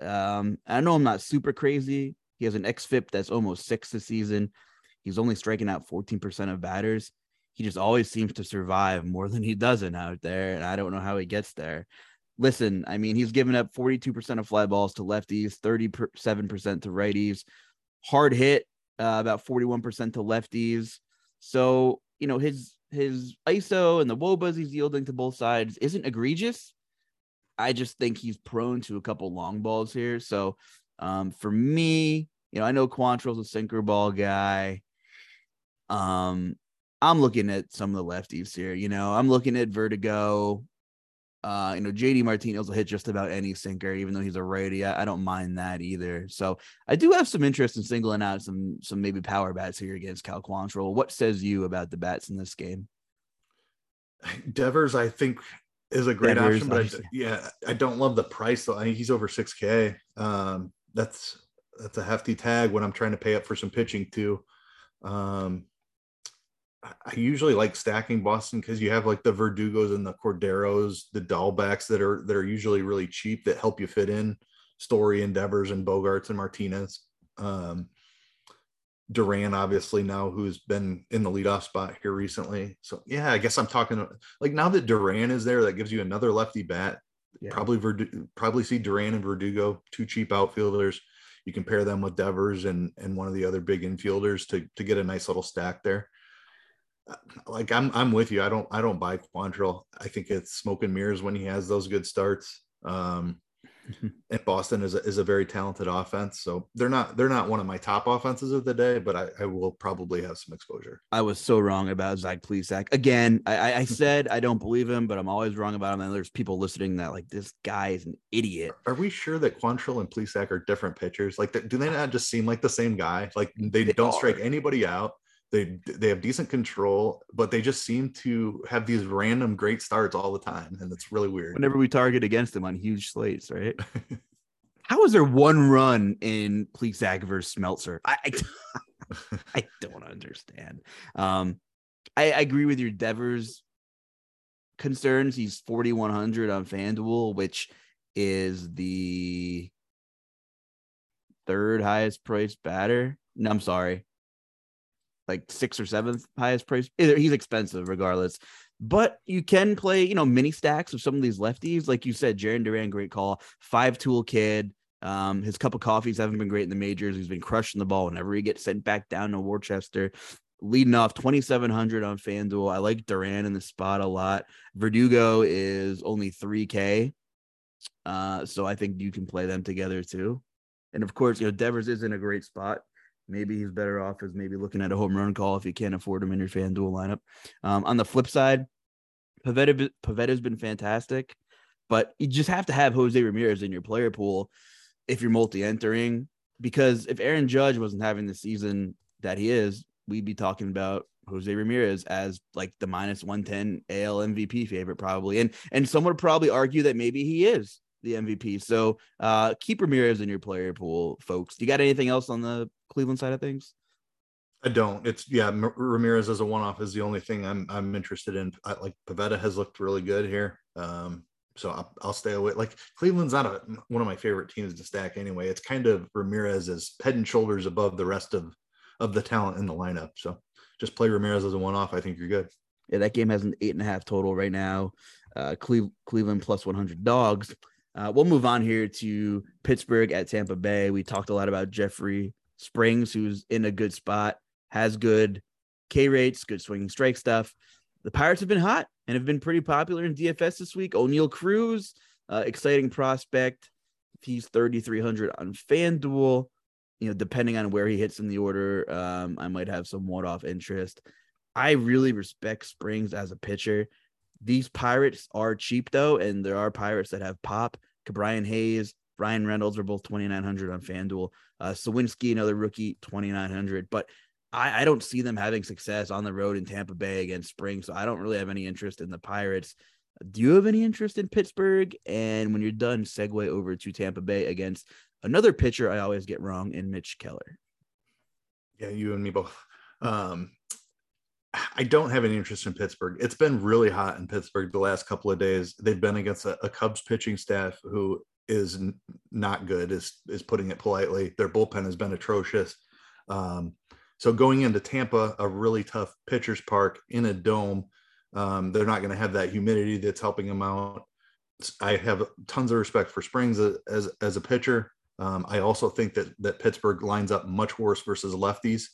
Um, I know I'm not super crazy. He has an xFIP that's almost six this season. He's only striking out 14% of batters. He just always seems to survive more than he doesn't out there, and I don't know how he gets there. Listen, I mean, he's given up 42% of fly balls to lefties, 37% to righties, hard hit, uh, about 41% to lefties. So, you know, his his ISO and the WOBAs he's yielding to both sides isn't egregious. I just think he's prone to a couple long balls here. So um, for me, you know, I know Quantrill's a sinker ball guy. Um, I'm looking at some of the lefties here. You know, I'm looking at Verdugo. Uh, you know, JD Martinez will hit just about any sinker, even though he's a righty. I, I, don't mind that either. So I do have some interest in singling out some some maybe power bats here against Cal Quantrill. What says you about the bats in this game? Devers, I think, is a great Devers, option, but I, yeah, I don't love the price though. I think he's over six K. Um, that's that's a hefty tag when I'm trying to pay up for some pitching too. Um, I usually like stacking Boston because you have like the Verdugos and the Corderos, the Dalbecs that are that are usually really cheap that help you fit in Story and Devers and Bogaerts and Martinez. Um, Duran, obviously now who's been in the leadoff spot here recently. So yeah, I guess I'm talking like now that Duran is there, that gives you another lefty bat. Yeah. Probably Verdu- probably see Duran and Verdugo, two cheap outfielders. You can pair them with Devers and and one of the other big infielders to to get a nice little stack there like I'm I'm with you. I don't I don't buy Quantrill. I think it's smoke and mirrors when he has those good starts. Um, and Boston is a, is a very talented offense. So they're not they're not one of my top offenses of the day, but I, I will probably have some exposure. I was so wrong about Zach Plesac. Again, I, I said I don't believe him, but I'm always wrong about him. And there's people listening that like this guy is an idiot. Are we sure that Quantrill and Plesac are different pitchers? Like, do they not just seem like the same guy? Like they, they don't are. strike anybody out they they have decent control, but they just seem to have these random great starts all the time, and it's really weird. Whenever we target against them on huge slates, right? How is there one run in Plesac versus Smeltzer? I, I, I don't understand. Um, I, I agree with your Devers concerns. He's 4,100 on FanDuel, which is the third highest priced batter. No, I'm sorry like sixth or seventh highest price. He's expensive regardless. But you can play, you know, mini stacks of some of these lefties. Like you said, Jarren Duran, great call. Five tool kid. Um, his cup of coffees haven't been great in the majors. He's been crushing the ball whenever he gets sent back down to Worcester. Leading off 2,700 on FanDuel. I like Duran in the spot a lot. Verdugo is only 3K. Uh, so I think you can play them together too. And of course, you know, Devers is in a great spot maybe he's better off as maybe looking at a home run call if you can't afford him in your FanDuel lineup. Um, on the flip side, Pivetta Pivetta's been fantastic, but you just have to have Jose Ramirez in your player pool if you're multi-entering. Because if Aaron Judge wasn't having the season that he is, we'd be talking about Jose Ramirez as like the minus 110 AL MVP favorite, probably. And and some would probably argue that maybe he is the MVP. So uh, keep Ramirez in your player pool, folks. Do you got anything else on the Cleveland side of things? I don't. It's yeah. Ramirez as a one-off is the only thing I'm I'm interested in. I, like Pivetta has looked really good here, um, so I'll, I'll, stay away. Like Cleveland's not a, one of my favorite teams to stack anyway. It's kind of Ramirez is head and shoulders above the rest of of the talent in the lineup. So just play Ramirez as a one-off. I think you're good. Yeah, that game has an eight and a half total right now. Uh, Cle- Cleveland plus 100 dogs. Uh, we'll move on here to Pittsburgh at Tampa Bay. We talked a lot about Jeffrey Springs, who's in a good spot, has good K rates, good swinging strike stuff. The Pirates have been hot and have been pretty popular in DFS this week. Oneil Cruz, uh, exciting prospect. He's 3,300 on FanDuel. You know, depending on where he hits in the order, um, I might have some one off interest. I really respect Springs as a pitcher. These Pirates are cheap though, and there are Pirates that have pop. Ke'Bryan Hayes, Bryan Reynolds are both 2,900 on FanDuel. Uh, Suwinski, another rookie, 2,900. But I, I don't see them having success on the road in Tampa Bay against Spring, so I don't really have any interest in the Pirates. Do you have any interest in Pittsburgh? And when you're done, segue over to Tampa Bay against another pitcher I always get wrong in Mitch Keller. Yeah, you and me both. Um, I don't have any interest in Pittsburgh. It's been really hot in Pittsburgh the last couple of days. They've been against a, a Cubs pitching staff who is n- not good, is is putting it politely. Their bullpen has been atrocious. Um, so going into Tampa, a really tough pitcher's park in a dome, um, they're not going to have that humidity that's helping them out. I have tons of respect for Springs as as a pitcher. Um, I also think that that Pittsburgh lines up much worse versus lefties.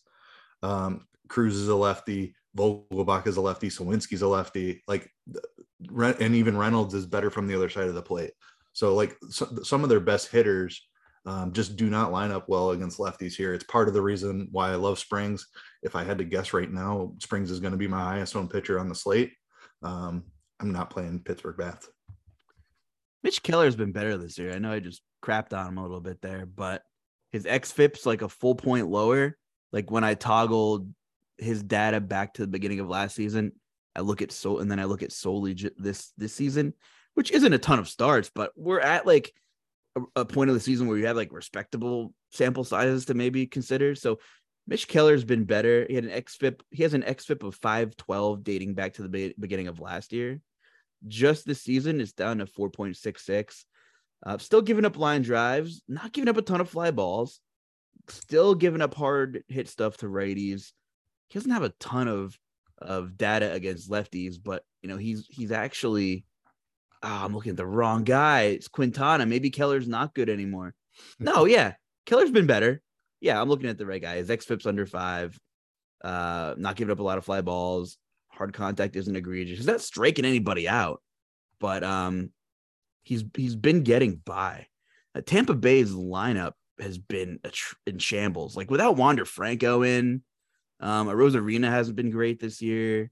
Um, Cruz is a lefty, Vogelbach is a lefty, Suwinski's a lefty. Like, and even Reynolds is better from the other side of the plate. So, like, so, some of their best hitters um, just do not line up well against lefties here. It's part of the reason why I love Springs. If I had to guess right now, Springs is going to be my highest owned pitcher on the slate. Um, I'm not playing Pittsburgh Bats. Mitch Keller's been better this year. I know I just crapped on him a little bit there, but his xFIP's like a full point lower. Like when I toggled his data back to the beginning of last season, I look at so and then I look at solely this this season, which isn't a ton of starts, but we're at like a, a point of the season where you have like respectable sample sizes to maybe consider. So Mitch Keller's been better. He had an xFIP. He has an xFIP of 512 dating back to the be- beginning of last year. Just this season, it's down to 4.66. Uh, still giving up line drives, not giving up a ton of fly balls, still giving up hard hit stuff to righties. He doesn't have a ton of of data against lefties, but you know he's he's actually. Oh, I'm looking at the wrong guy. It's Quintana. Maybe Keller's not good anymore. No, yeah, Keller's been better. Yeah, I'm looking at the right guy. His xFIP's under five. Uh, not giving up a lot of fly balls. Hard contact isn't egregious. He's not striking anybody out, but um, he's he's been getting by. Uh, Tampa Bay's lineup has been tr- in shambles. Like without Wander Franco in, um, Arozarena hasn't been great this year.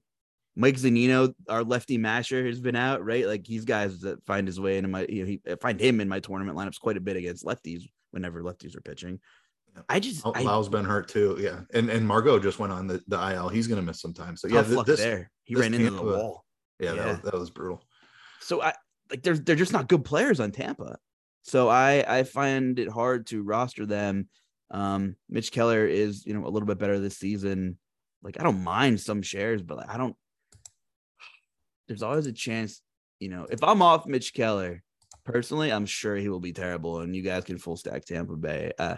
Mike Zunino, our lefty masher, has been out, right? Like he's guys that find his way into my, you know, he find him in my tournament lineups quite a bit against lefties whenever lefties are pitching. I just oh, Lowe's been hurt too, yeah, and and Margot just went on the, the IL. He's going to miss some time. So yeah, th- this there he this ran into the wall. Yeah, yeah. That, was, that was brutal. So I like they're they're just not good players on Tampa. So I I find it hard to roster them. Um, Mitch Keller is you know a little bit better this season. Like I don't mind some shares, but like, I don't. There's always a chance, you know, if I'm off Mitch Keller, personally, I'm sure he will be terrible, and you guys can full stack Tampa Bay. Uh,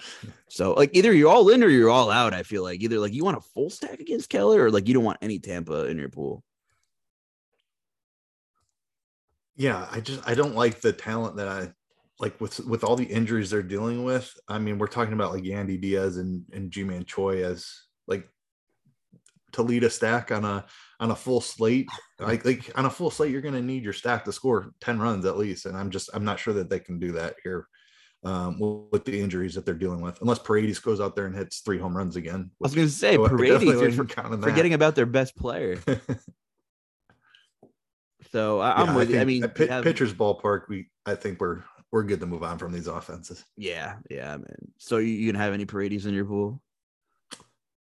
so like either you're all in or you're all out. I feel like either like you want a full stack against Keller, or like you don't want any Tampa in your pool. Yeah, I just I don't like the talent that I like with with all the injuries they're dealing with. I mean, we're talking about like Yandy Diaz and and Ji-Man Choi as like to lead a stack on a on a full slate. Like like on a full slate, you're going to need your stack to score ten runs at least, and I'm just I'm not sure that they can do that here. Um, with the injuries that they're dealing with, unless Paredes goes out there and hits three home runs again. I was going to say Paredes, for, forgetting about their best player. So I, am yeah, with. I, I mean, p- have, pitcher's ballpark. We I think we're we're good to move on from these offenses. Yeah, yeah, man. So you, you gonna have any Paredes in your pool?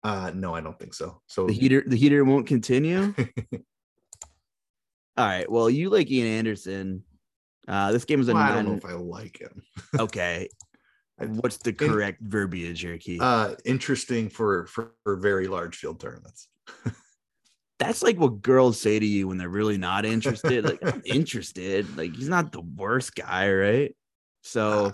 Uh, no, I don't think so. So the heater the heater won't continue. All right. Well, you like Ian Anderson. Uh, this game is a well, nine... I don't know if I like him. okay. What's the correct In, verbiage here, Keith? Uh, interesting for, for for very large field tournaments that's like what girls say to you when they're really not interested. like, I'm interested. Like, he's not the worst guy, right? So uh,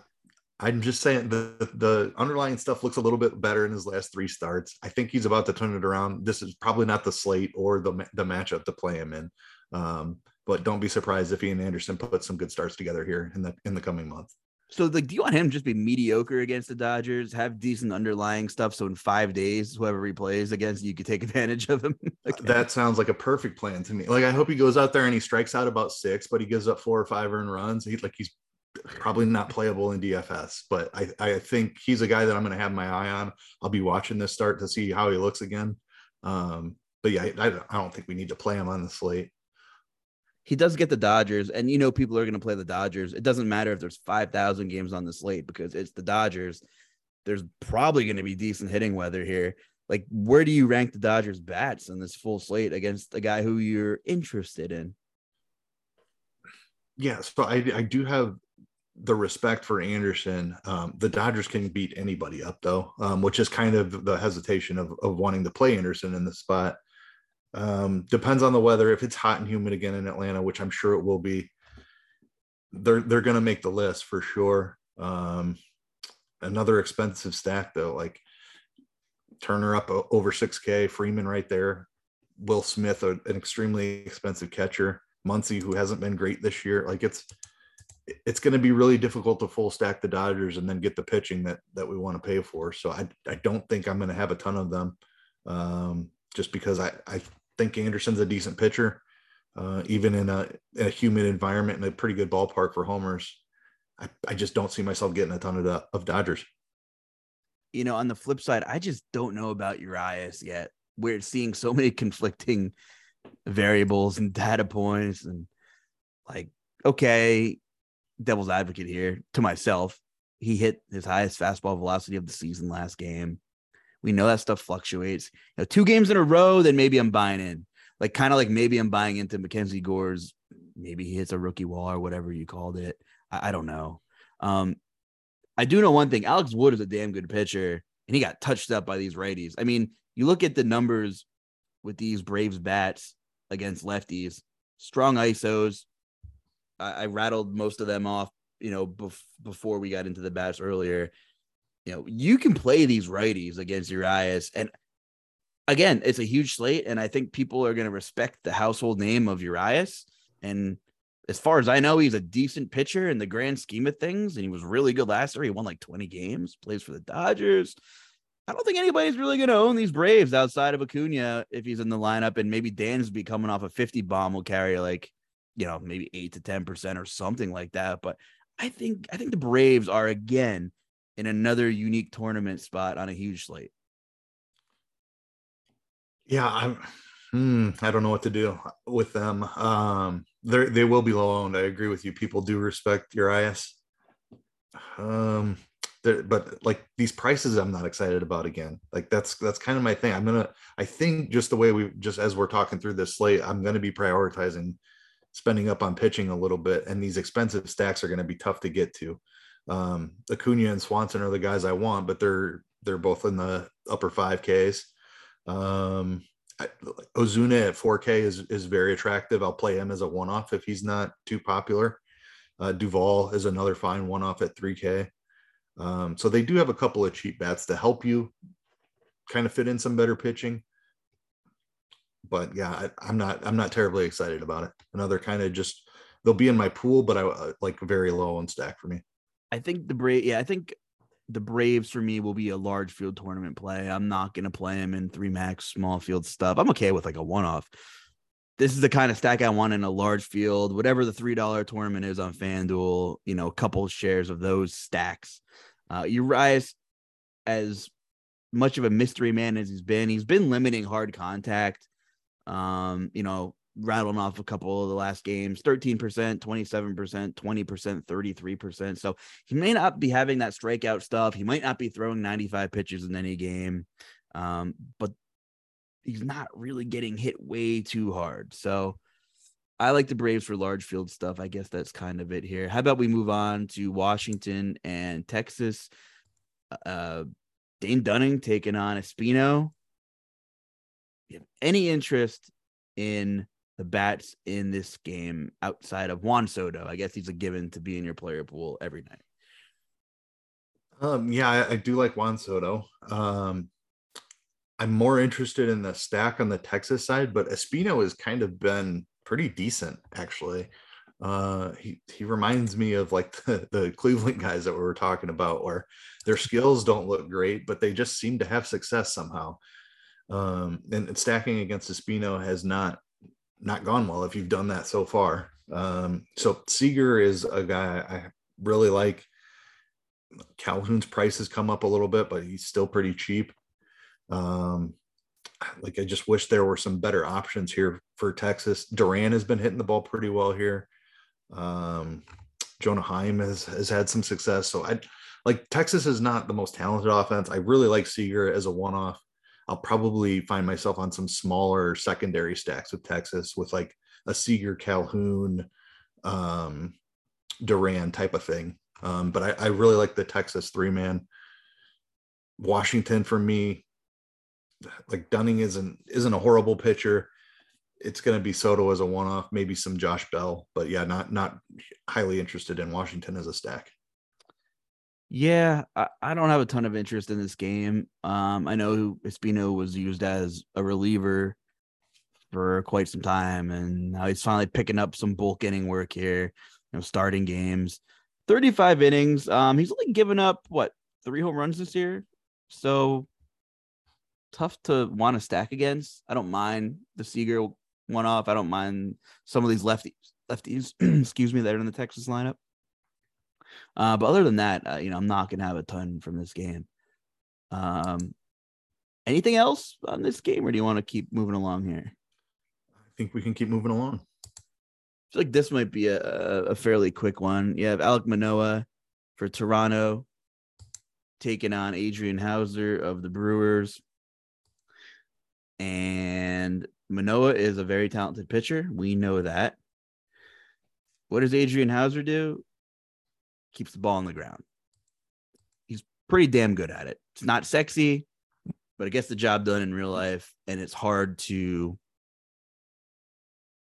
I'm just saying the the underlying stuff looks a little bit better in his last three starts. I think he's about to turn it around. This is probably not the slate or the the matchup to play him in. Um, but don't be surprised if Ian Anderson puts some good starts together here in the in the coming month. So, like, do you want him just be mediocre against the Dodgers, have decent underlying stuff, so in five days, whoever he plays against, you could take advantage of him? okay. That sounds like a perfect plan to me. Like, I hope he goes out there and he strikes out about six, but he gives up four or five earned runs. He like he's probably not playable in DFS, but I I think he's a guy that I'm going to have my eye on. I'll be watching this start to see how he looks again. Um, but yeah, I, I don't think we need to play him on the slate he does get the Dodgers, and you know people are going to play the Dodgers. It doesn't matter if there's five thousand games on the slate because it's the Dodgers. There's probably going to be decent hitting weather here. like where do you rank the Dodgers bats in this full slate against a guy who you're interested in? Yeah, so I, I do have the respect for Anderson. Um, the Dodgers can beat anybody up though, um, which is kind of the hesitation of, of wanting to play Anderson in the spot. Um, depends on the weather. If it's hot and humid again in Atlanta, which I'm sure it will be, they're they're going to make the list for sure. Um, another expensive stack though, like Turner up over 6K, Freeman right there, Will Smith, an extremely expensive catcher, Muncy, who hasn't been great this year. Like it's it's going to be really difficult to full stack the Dodgers and then get the pitching that that we want to pay for. So I I don't think I'm going to have a ton of them, um, just because I I think Anderson's a decent pitcher, uh, even in a, in a humid environment and a pretty good ballpark for homers. I, I just don't see myself getting a ton of the, of Dodgers. You know, on the flip side, I just don't know about Urias yet. We're seeing so many conflicting variables and data points and like okay devil's advocate here to myself. He hit his highest fastball velocity of the season last game. We know that stuff fluctuates. You know, two games in a row, then maybe I'm buying in. Like kind of like maybe I'm buying into Mackenzie Gore's. Maybe he hits a rookie wall or whatever you called it. I, I don't know. Um, I do know one thing. Alex Wood is a damn good pitcher, and he got touched up by these righties. I mean, you look at the numbers with these Braves bats against lefties, strong ISOs, I, I rattled most of them off, you know, bef- before we got into the bats earlier. You know, you can play these righties against Urias, and again, it's a huge slate, and I think people are going to respect the household name of Urias. And as far as I know, he's a decent pitcher in the grand scheme of things, and he was really good last year. He won like 20 games, plays for the Dodgers. I don't think anybody's really going to own these Braves outside of Acuna if he's in the lineup, and maybe Dansby coming off a 50 bomb will carry like you know, maybe eight to 10% or something like that. But I think, I think the Braves are again in another unique tournament spot on a huge slate. Yeah. I'm, hmm, I don't know what to do with them. Um, they they will be low owned. I agree with you. People do respect Urias. Um, but like these prices i'm not excited about again like that's that's kind of my thing i'm gonna i think just the way we just as we're talking through this slate i'm gonna be prioritizing spending up on pitching a little bit, and these expensive stacks are going to be tough to get to. Um, Acuna and Swanson are the guys I want, but they're they're both in the upper five Ks. Um, Ozuna at 4K is is very attractive. I'll play him as a one off if he's not too popular. Uh, Duvall is another fine one off at 3K. Um, so they do have a couple of cheap bats to help you kind of fit in some better pitching but yeah, I, am not I'm not terribly excited about it. Another kind of just they'll be in my pool, but I uh, like very low on stack for me. I think the Brave, yeah, I think the Braves for me will be a large field tournament play. I'm not gonna play them in three max small field stuff. I'm okay with like a one off. This is the kind of stack I want in a large field, whatever the three dollar tournament is on FanDuel. You know, a couple shares of those stacks. Uh, Urias as much of a mystery man as he's been. He's been limiting hard contact. Um, you know, rattling off a couple of the last games 13%, 27%, 20%, 33%. So he may not be having that strikeout stuff. He might not be throwing 95 pitches in any game, um, but he's not really getting hit way too hard. So I like the Braves for large field stuff. I guess that's kind of it here. How about we move on to Washington and Texas? Uh, Dane Dunning taking on Espino you have any interest in the bats in this game outside of Juan Soto? I guess he's a given to be in your player pool every night. Um, yeah, I, I do like Juan Soto. Um, I'm more interested in the stack on the Texas side, but Espino has kind of been pretty decent actually. Uh, he he reminds me of like the, the Cleveland guys that we were talking about, where their skills don't look great, but they just seem to have success somehow um, and, stacking against Espino has not not gone well if you've done that so far. Um, so Seager is a guy I really like. Calhoun's price has come up a little bit, but he's still pretty cheap. Um, like I just wish there were some better options here for Texas. Duran has been hitting the ball pretty well here. Um, Jonah Heim has has had some success. So I like Texas is not the most talented offense. I really like Seager as a one off. I'll probably find myself on some smaller secondary stacks with Texas with like a Seager Calhoun, um, Duran type of thing. Um, but I, I really like the Texas three man. Washington for me, like Dunning isn't isn't a horrible pitcher. It's going to be Soto as a one off, maybe some Josh Bell, but yeah, not not highly interested in Washington as a stack. Yeah, I, I don't have a ton of interest in this game. Um, I know Espino was used as a reliever for quite some time, and now he's finally picking up some bulk inning work here, you know, starting games. 35 innings. Um, he's only given up what three home runs this year. So tough to want to stack against. I don't mind the Seager one off. I don't mind some of these lefties, lefties, excuse me, that are in the Texas lineup. Uh, but other than that, uh, you know, I'm not gonna have a ton from this game. Um, anything else on this game, or do you want to keep moving along here? I think we can keep moving along. I feel like this might be a, a fairly quick one. You have Alek Manoah for Toronto taking on Adrian Houser of the Brewers. And Manoah is a very talented pitcher. We know that. What does Adrian Houser do? Keeps the ball on the ground. He's pretty damn good at it. It's not sexy, but it gets the job done in real life. And it's hard to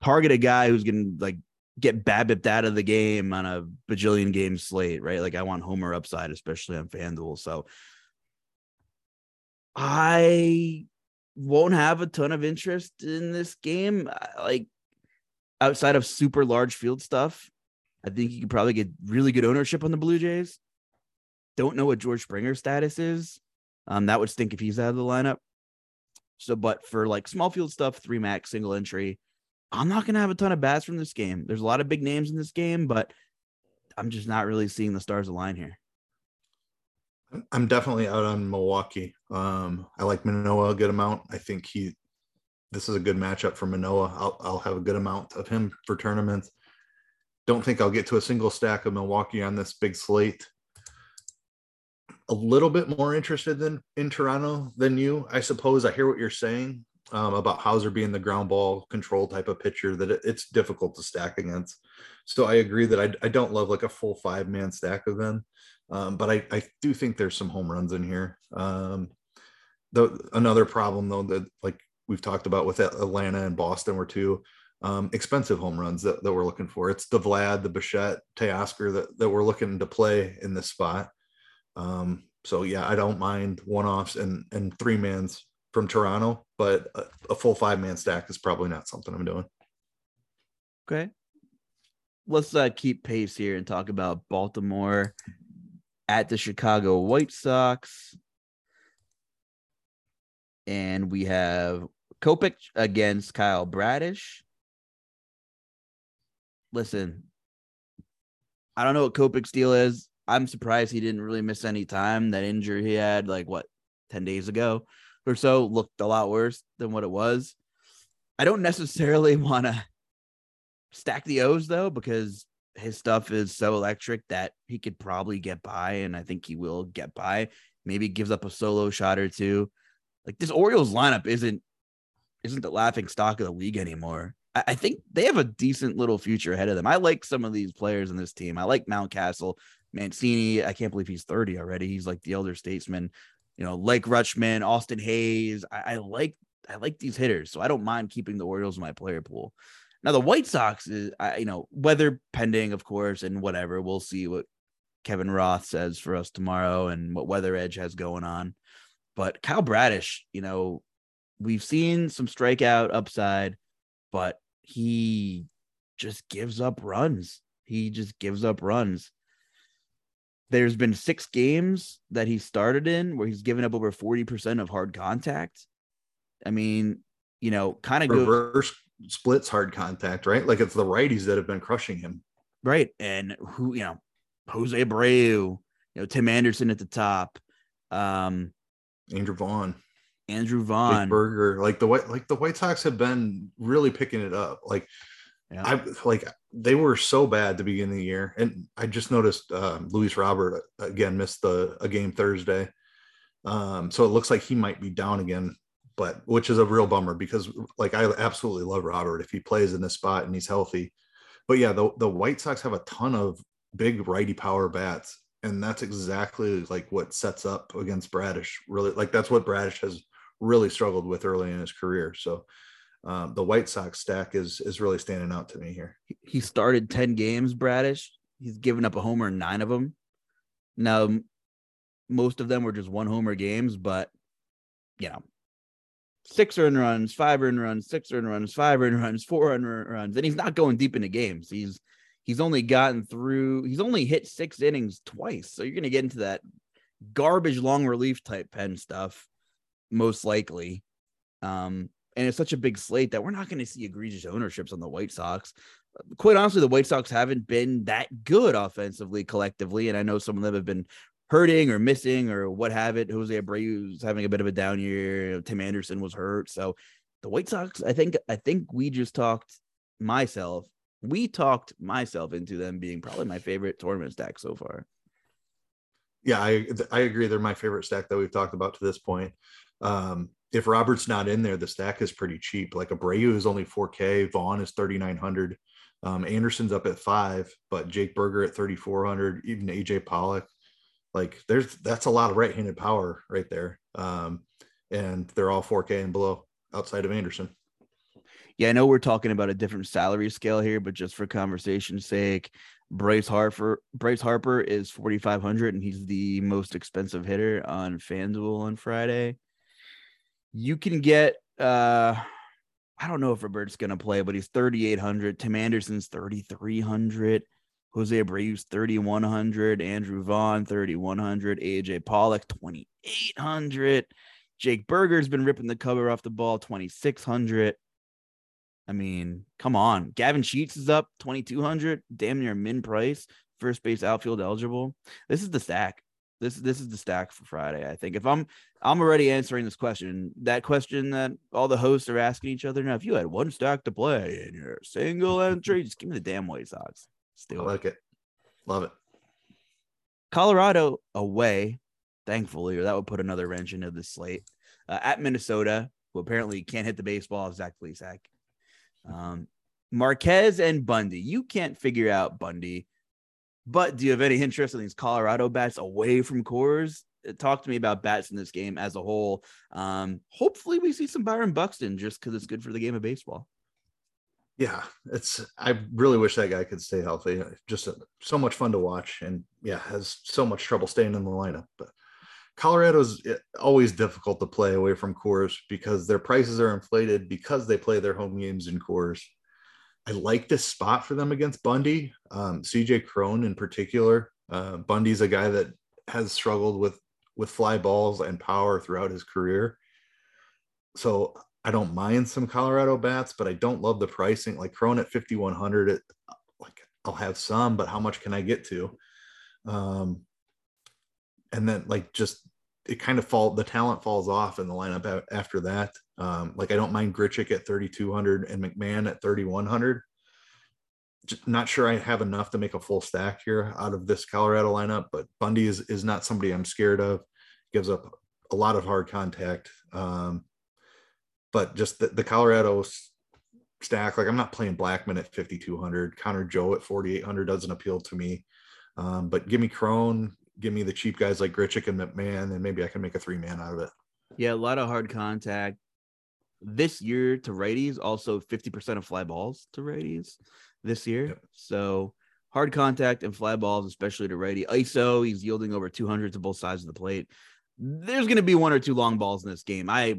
target a guy who's to like get BABIP out of the game on a bajillion game slate, right? Like I want Homer upside, especially on FanDuel. So I won't have a ton of interest in this game. Uh, like outside of super large field stuff, I think you could probably get really good ownership on the Blue Jays. Don't know what George Springer's status is. Um, that would stink if he's out of the lineup. So, but for like small field stuff, three max, single entry, I'm not gonna have a ton of bats from this game. There's a lot of big names in this game, but I'm just not really seeing the stars align here. I'm definitely out on Milwaukee. Um, I like Manoah a good amount. I think he this is a good matchup for Manoah. I'll, I'll have a good amount of him for tournaments. Don't think I'll get to a single stack of Milwaukee on this big slate. A little bit more interested than in Toronto than you, I suppose. I hear what you're saying um, about Houser being the ground ball control type of pitcher that it, it's difficult to stack against. So I agree that I, I don't love like a full five man stack of them, um, but I, I do think there's some home runs in here. Um, the another problem though that like we've talked about with Atlanta and Boston were two um, expensive home runs that, that we're looking for. It's the Vlad, the Bichette, Teoscar that, that we're looking to play in this spot. Um, so yeah, I don't mind one-offs and and three mans from Toronto, but a, a full five man stack is probably not something I'm doing. Okay. Let's uh, keep pace here and talk about Baltimore at the Chicago White Sox. And we have Kopech against Kyle Bradish listen, I don't know what Kopech's deal is. I'm surprised he didn't really miss any time. That injury he had, like what, 10 days ago or so, looked a lot worse than what it was. I don't necessarily want to stack the O's though, because his stuff is so electric that he could probably get by, and I think he will get by. Maybe gives up a solo shot or two. Like this Orioles lineup isn't isn't the laughing stock of the league anymore. I think they have a decent little future ahead of them. I like some of these players in this team. I like Mountcastle, Mancini. I can't believe he's 30 already. He's like the elder statesman. You know, like Rutschman, Austin Hays. I, I like I like these hitters, so I don't mind keeping the Orioles in my player pool. Now the White Sox is, I, you know, weather pending, of course, and whatever. We'll see what Kevin Roth says for us tomorrow and what Weather Edge has going on. But Kyle Bradish, you know, we've seen some strikeout upside, but he just gives up runs. He just gives up runs. There's been six games that he started in where he's given up over 40% of hard contact. I mean, you know, kind of reverse goes, splits hard contact, right? Like it's the righties that have been crushing him. Right. And who, you know, Jose Abreu, you know, Tim Anderson at the top. Um Andrew Vaughn. Andrew Vaughn, Big Burger, like the white, like the White Sox have been really picking it up. Like yeah. I like they were so bad to begin the year, and I just noticed uh, Luis Robert again missed the a game Thursday, um, so it looks like he might be down again but which is a real bummer because like I absolutely love Robert if he plays in this spot and he's healthy. But yeah, the, the White Sox have a ton of big righty power bats. And that's exactly like what sets up against Bradish. Really, like that's what Bradish has really struggled with early in his career. So um, the White Sox stack is is really standing out to me here. He started 10 games, Bradish. He's given up a homer in nine of them. Now, most of them were just one homer games, but you know, six earned runs, five earned runs, six earned runs, five earned runs, four earned runs, and he's not going deep into games. He's he's only gotten through. He's only hit six innings twice, so you're gonna get into that garbage long relief type pen stuff, most likely. Um, and it's such a big slate that we're not going to see egregious ownerships on the White Sox. Quite honestly, the White Sox haven't been that good offensively collectively, and I know some of them have been hurting or missing or what have it. Jose Abreu's having a bit of a down year. Tim Anderson was hurt. So the White Sox, I think, I think we just talked myself. We talked myself into them being probably my favorite tournament stack so far. Yeah, I I agree. They're my favorite stack that we've talked about to this point. Um, if Robert's not in there, the stack is pretty cheap. Like Abreu is only 4K, Vaughn is 3,900. Um, Anderson's up at five, but Jake Burger at 3,400, even AJ Pollock like there's that's a lot of right-handed power right there. Um, and they're all 4K and below outside of Anderson. Yeah, I know we're talking about a different salary scale here, but just for conversation's sake, Bryce Harper Bryce Harper is 4500 and he's the most expensive hitter on FanDuel on Friday. You can get uh I don't know if Robert's going to play, but he's 3800. Tim Anderson's 3300. Jose Abreu's 3,100, Andrew Vaughn 3,100, AJ Pollock 2,800. Jake Burger's been ripping the cover off the ball 2,600. I mean, come on. Gavin Sheets is up 2,200, damn near min price, first base outfield eligible. This is the stack. This this is the stack for Friday. I think if I'm I'm already answering this question, that question that all the hosts are asking each other now. If you had one stack to play in your single entry, just give me the damn White Sox. Still like it. Love it. Colorado away, thankfully, or that would put another wrench into the slate. Uh, at Minnesota, who apparently can't hit the baseball, Zach Plesac. Um, Marquez and Bundy. You can't figure out Bundy, but do you have any interest in these Colorado bats away from Coors? Uh, talk to me about bats in this game as a whole. Um, hopefully, we see some Byron Buxton just because it's good for the game of baseball yeah, it's I really wish that guy could stay healthy. Just a, so much fun to watch, and yeah, has so much trouble staying in the lineup. But Colorado's always difficult to play away from Coors because their prices are inflated because they play their home games in Coors. I like this spot for them against Bundy. Um, CJ Cron in particular. Uh, Bundy's a guy that has struggled with with fly balls and power throughout his career. So I don't mind some Colorado bats, but I don't love the pricing. Like Crone at 5100, it like I'll have some, but how much can I get to? Um, and then like just it kind of fall the talent falls off in the lineup after that. Um, like I don't mind Grichuk at 3200 and McMahon at 3100. Not sure I have enough to make a full stack here out of this Colorado lineup, but Bundy is is not somebody I'm scared of. Gives up a lot of hard contact. Um, but just the, the Colorado stack, like I'm not playing Blackmon at 5,200. Connor Joe at 4,800 doesn't appeal to me. Um, but give me Cron, give me the cheap guys like Grichuk and McMahon, and maybe I can make a three man out of it. Yeah, a lot of hard contact this year to righties. Also, 50% of fly balls to righties this year. Yep. So hard contact and fly balls, especially to righty. ISO, he's yielding over 200 to both sides of the plate. There's going to be one or two long balls in this game. I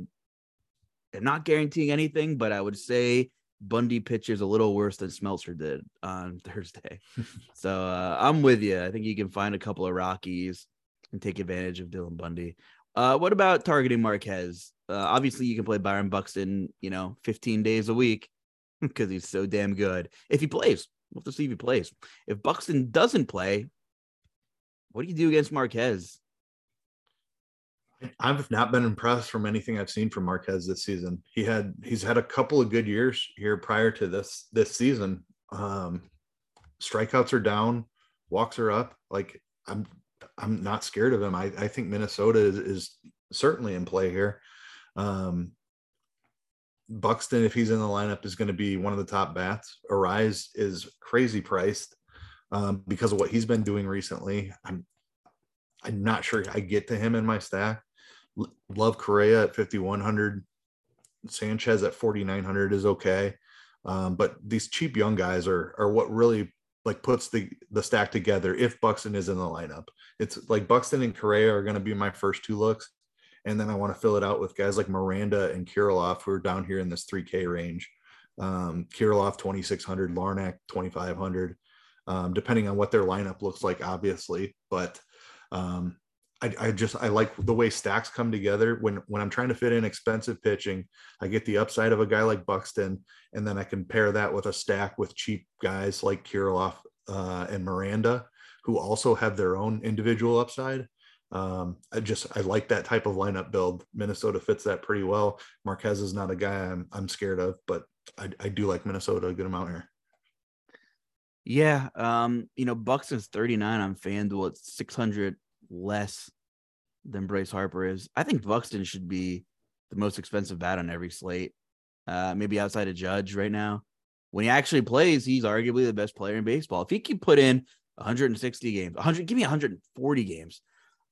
I'm not guaranteeing anything, but I would say Bundy pitches a little worse than Smeltzer did on Thursday. so uh, I'm with you. I think you can find a couple of Rockies and take advantage of Dylan Bundy. Uh, what about targeting Marquez? Uh, obviously, you can play Byron Buxton, you know, 15 days a week because he's so damn good. If he plays, we'll have to see if he plays. If Buxton doesn't play, what do you do against Marquez? I've not been impressed from anything I've seen from Marquez this season. He had he's had a couple of good years here prior to this this season. Um, strikeouts are down, walks are up. Like I'm I'm not scared of him. I, I think Minnesota is, is certainly in play here. Um, Buxton, if he's in the lineup, is going to be one of the top bats. Arraez is crazy priced um, because of what he's been doing recently. I'm I'm not sure I get to him in my stack. L- love Correa at 5100. Sanchez at 4900 is okay. Um, but these cheap young guys are are what really like puts the the stack together if Buxton is in the lineup. It's like Buxton and Correa are going to be my first two looks. And then I want to fill it out with guys like Miranda and Kirilloff, who are down here in this 3K range. Um, Kirilloff 2600, Larnach 2500, um, depending on what their lineup looks like, obviously. But um, I, I, just I like the way stacks come together when when I'm trying to fit in expensive pitching. I get the upside of a guy like Buxton, and then I can pair that with a stack with cheap guys like Kirilloff uh, and Miranda, who also have their own individual upside. Um, I just I like that type of lineup build. Minnesota fits that pretty well. Marquez is not a guy I'm I'm scared of, but I, I do like Minnesota a good amount here. Yeah, um, you know, Buxton's 39 on FanDuel. It's 600 less than Bryce Harper is. I think Buxton should be the most expensive bat on every slate. Uh, maybe outside of Judge right now. When he actually plays, he's arguably the best player in baseball. If he can put in 160 games, 100, give me 140 games,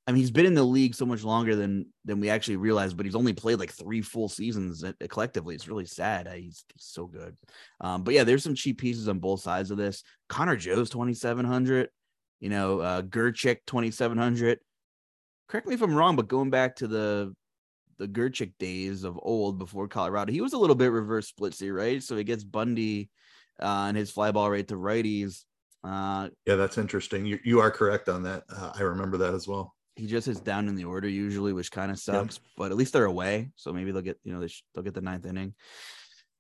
I mean, he's been in the league so much longer than than we actually realized, but he's only played like three full seasons collectively. It's really sad. He's, he's so good. Um, but yeah, there's some cheap pieces on both sides of this. Connor Joe's 2,700, you know, uh, Grichuk 2,700. Correct me if I'm wrong, but going back to the the Grichuk days of old before Colorado, he was a little bit reverse splitsy, right? So he gets Bundy uh, and his fly ball rate to righties. Uh, yeah, that's interesting. You, you are correct on that. Uh, I remember that as well he just is down in the order usually, which kind of sucks. Yep. But at least they're away, so maybe they'll get you know they sh- they'll get the ninth inning.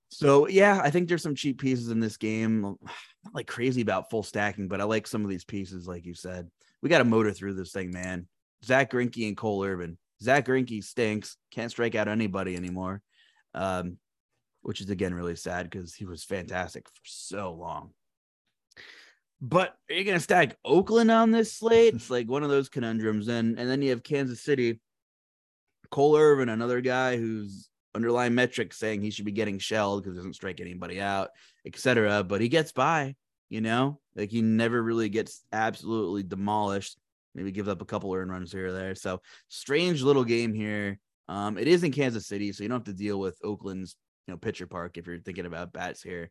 So yeah, I think there's some cheap pieces in this game. Not like crazy about full stacking, but I like some of these pieces, like you said. We got to motor through this thing, man. Zach Greinke and Cole Irvin. Zach Greinke stinks. Can't strike out anybody anymore, um, which is again really sad because he was fantastic for so long. But are you gonna stack Oakland on this slate? It's like one of those conundrums. And and then you have Kansas City, Cole Irvin, another guy who's underlying metrics saying he should be getting shelled because he doesn't strike anybody out, etc. But he gets by, you know, like he never really gets absolutely demolished. Maybe gives up a couple earned runs here or there. So strange little game here. Um, it is in Kansas City, so you don't have to deal with Oakland's, you know, pitcher park if you're thinking about bats here.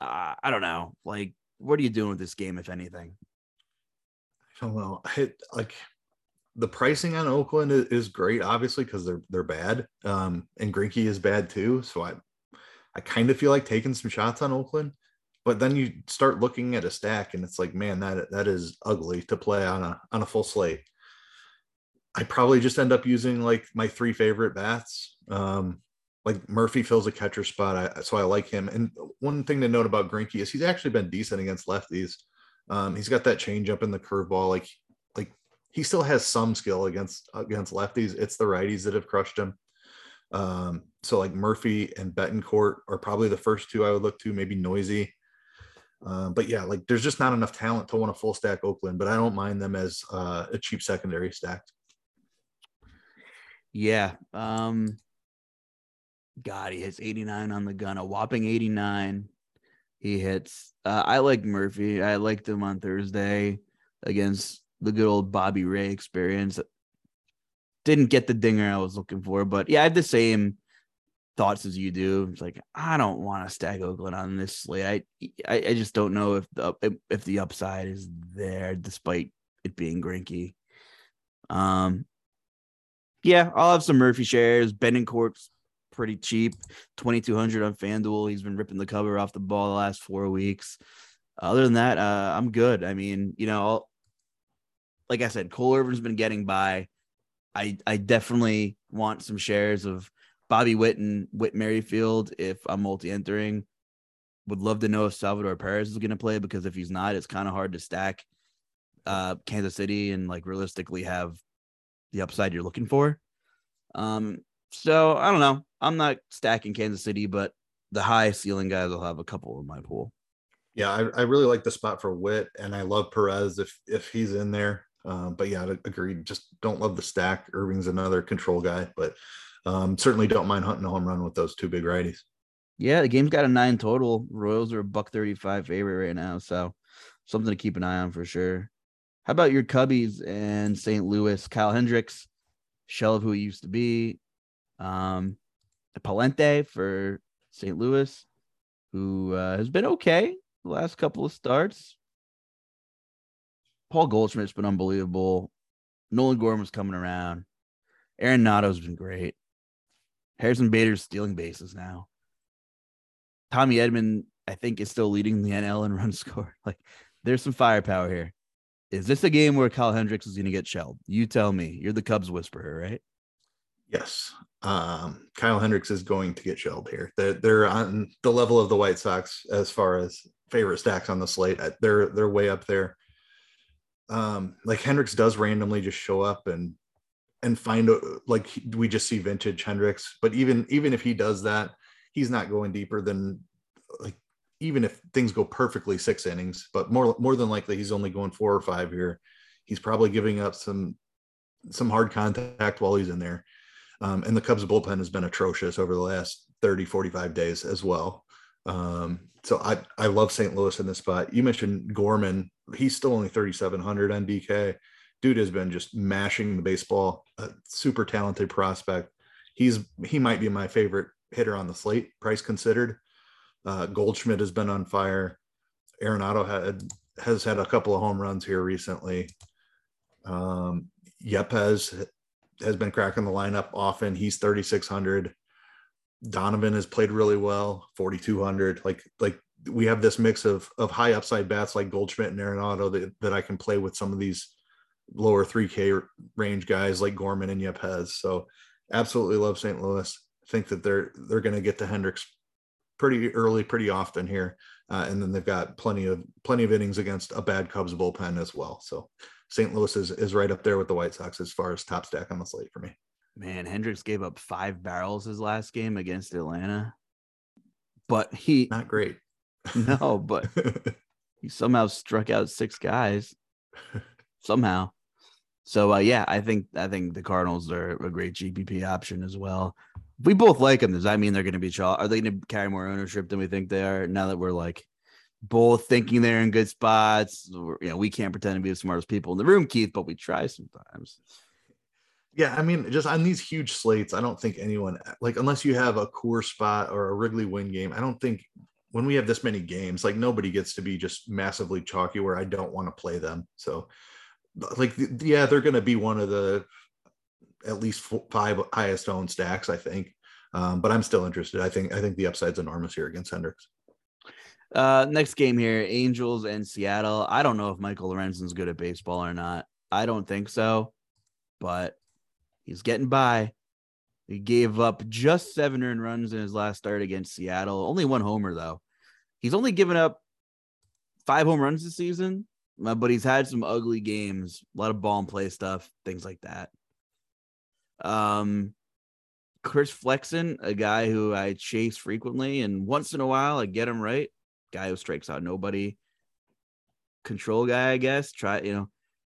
Uh, I don't know. Like what are you doing with this game, if anything? I don't know. Like the pricing on Oakland is, great, obviously, because they're they're bad. Um, and Greinke is bad too. So I I kind of feel like taking some shots on Oakland. But then you start looking at a stack and it's like, man, that that is ugly to play on a on a full slate. I probably just end up using like my three favorite bats. Um, like Murphy fills a catcher spot, I, so I like him. And one thing to note about Greinke is he's actually been decent against lefties. Um, he's got that change up in the curveball. Like, like he still has some skill against against lefties. It's the righties that have crushed him. Um, so like Murphy and Betancourt are probably the first two I would look to. Maybe Neuse, Uh, but yeah, like there's just not enough talent to want a full stack Oakland, but I don't mind them as uh, a cheap secondary stack. Yeah. Um, God, he hits 89 on the gun, a whopping 89. He hits. Uh, I like Murphy. I liked him on Thursday against the good old Bobby Ray experience. Didn't get the dinger I was looking for, but yeah, I had the same thoughts as you do. It's like I don't want to stack Oakland on this slate. I, I, I just don't know if the if the upside is there, despite it being Greinke. Um, yeah, I'll have some Murphy shares. Betancourt's pretty cheap, 2200 on FanDuel. He's been ripping the cover off the ball the last four weeks. Other than that, uh, I'm good. I mean, you know, like I said, Cole Irvin's been getting by. I I definitely want some shares of Bobby Witt and Whit Merrifield if I'm multi-entering. Would love to know if Salvador Perez is going to play because if he's not, it's kind of hard to stack uh, Kansas City and like realistically have the upside you're looking for. Um, so I don't know. I'm not stacking Kansas City, but the high ceiling guys will have a couple in my pool. Yeah, I, I really like the spot for Witt, and I love Perez if if he's in there. Um, but yeah, agreed. Just don't love the stack. Irvin's another control guy, but um, certainly don't mind hunting a home run with those two big righties. Yeah, the game's got a nine total. Royals are a buck 35 favorite right now. So something to keep an eye on for sure. How about your Cubbies and St. Louis? Kyle Hendricks, shell of who he used to be. Um, Pallante for St. Louis, who uh, has been okay the last couple of starts. Paul Goldschmidt's been unbelievable. Nolan Gorman's coming around. Arenado's been great. Harrison Bader's stealing bases now. Tommy Edman, I think, is still leading the NL in run score. Like, there's some firepower here. Is this a game where Kyle Hendricks is going to get shelled? You tell me. You're the Cubs whisperer, right? Yes. Um, Kyle Hendricks is going to get shelled here. They're, they're on the level of the White Sox as far as favorite stacks on the slate. They're they're way up there. Um, like Hendricks does randomly just show up and and find a, like we just see vintage Hendricks. But even even if he does that, he's not going deeper than like even if things go perfectly six innings. But more more than likely, he's only going four or five here. He's probably giving up some some hard contact while he's in there. Um, and the Cubs bullpen has been atrocious over the last 30, 45 days as well. Um, so I, I love St. Louis in this spot. You mentioned Gorman. He's still only 3,700 on DK dude has been just mashing the baseball. A super talented prospect. He's he might be my favorite hitter on the slate, price considered. Uh, Goldschmidt has been on fire. Arenado had has had a couple of home runs here recently. Um, Yepez has been cracking the lineup often. He's 3,600. Donovan has played really well, 4,200. Like like we have this mix of of high upside bats like Goldschmidt and Arenado that, that I can play with some of these lower 3K range guys like Gorman and Yepez. So absolutely love St. Louis. Think that they're they're going to get to Hendricks pretty early, pretty often here, uh, and then they've got plenty of plenty of innings against a bad Cubs bullpen as well. So St. Louis is is right up there with the White Sox as far as top stack on the slate for me. Man, Hendricks gave up five barrels his last game against Atlanta, but he not great. No, but he somehow struck out six guys somehow. So uh, yeah, I think I think the Cardinals are a great GPP option as well. If we both like them. Does that mean they're going to be Are they going to carry more ownership than we think they are? Now that we're like both thinking they're in good spots, you know, we can't pretend to be the smartest people in the room, Keith, but we try sometimes. Yeah, I mean, just on these huge slates, I don't think anyone like unless you have a core spot or a Wrigley win game. I don't think when we have this many games, like nobody gets to be just massively chalky where I don't want to play them. So like yeah they're going to be one of the at least five highest owned stacks i think um, but i'm still interested i think i think the upside's enormous here against hendricks uh next game here angels and seattle. I don't know if michael lorenzen's good at baseball or not. I don't think so but he's getting by. He gave up just seven earned runs in his last start against seattle. Only one homer though. He's only given up five home runs this season uh, but he's had some ugly games, a lot of ball and play stuff, things like that. Um, Chris Flexen, a guy who I chase frequently, and once in a while I get him right. Guy who strikes out nobody. Control guy, I guess. Try, you know,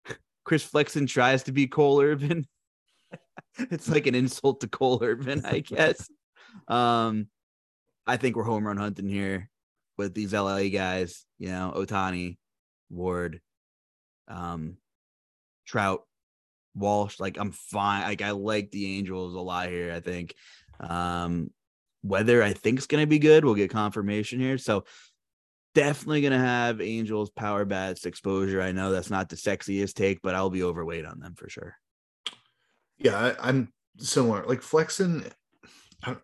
Chris Flexen tries to be Cole Irvin. it's like an insult to Cole Irvin, I guess. um, I think we're home run hunting here with these LA guys. You know, Ohtani, Ward, um, Trout, Walsh. Like I'm fine. Like I like the Angels a lot here. I think um, weather I think is going to be good. We'll get confirmation here. So definitely going to have Angels power bats exposure. I know that's not the sexiest take, but I'll be overweight on them for sure. Yeah, I, am similar. Like Flexen,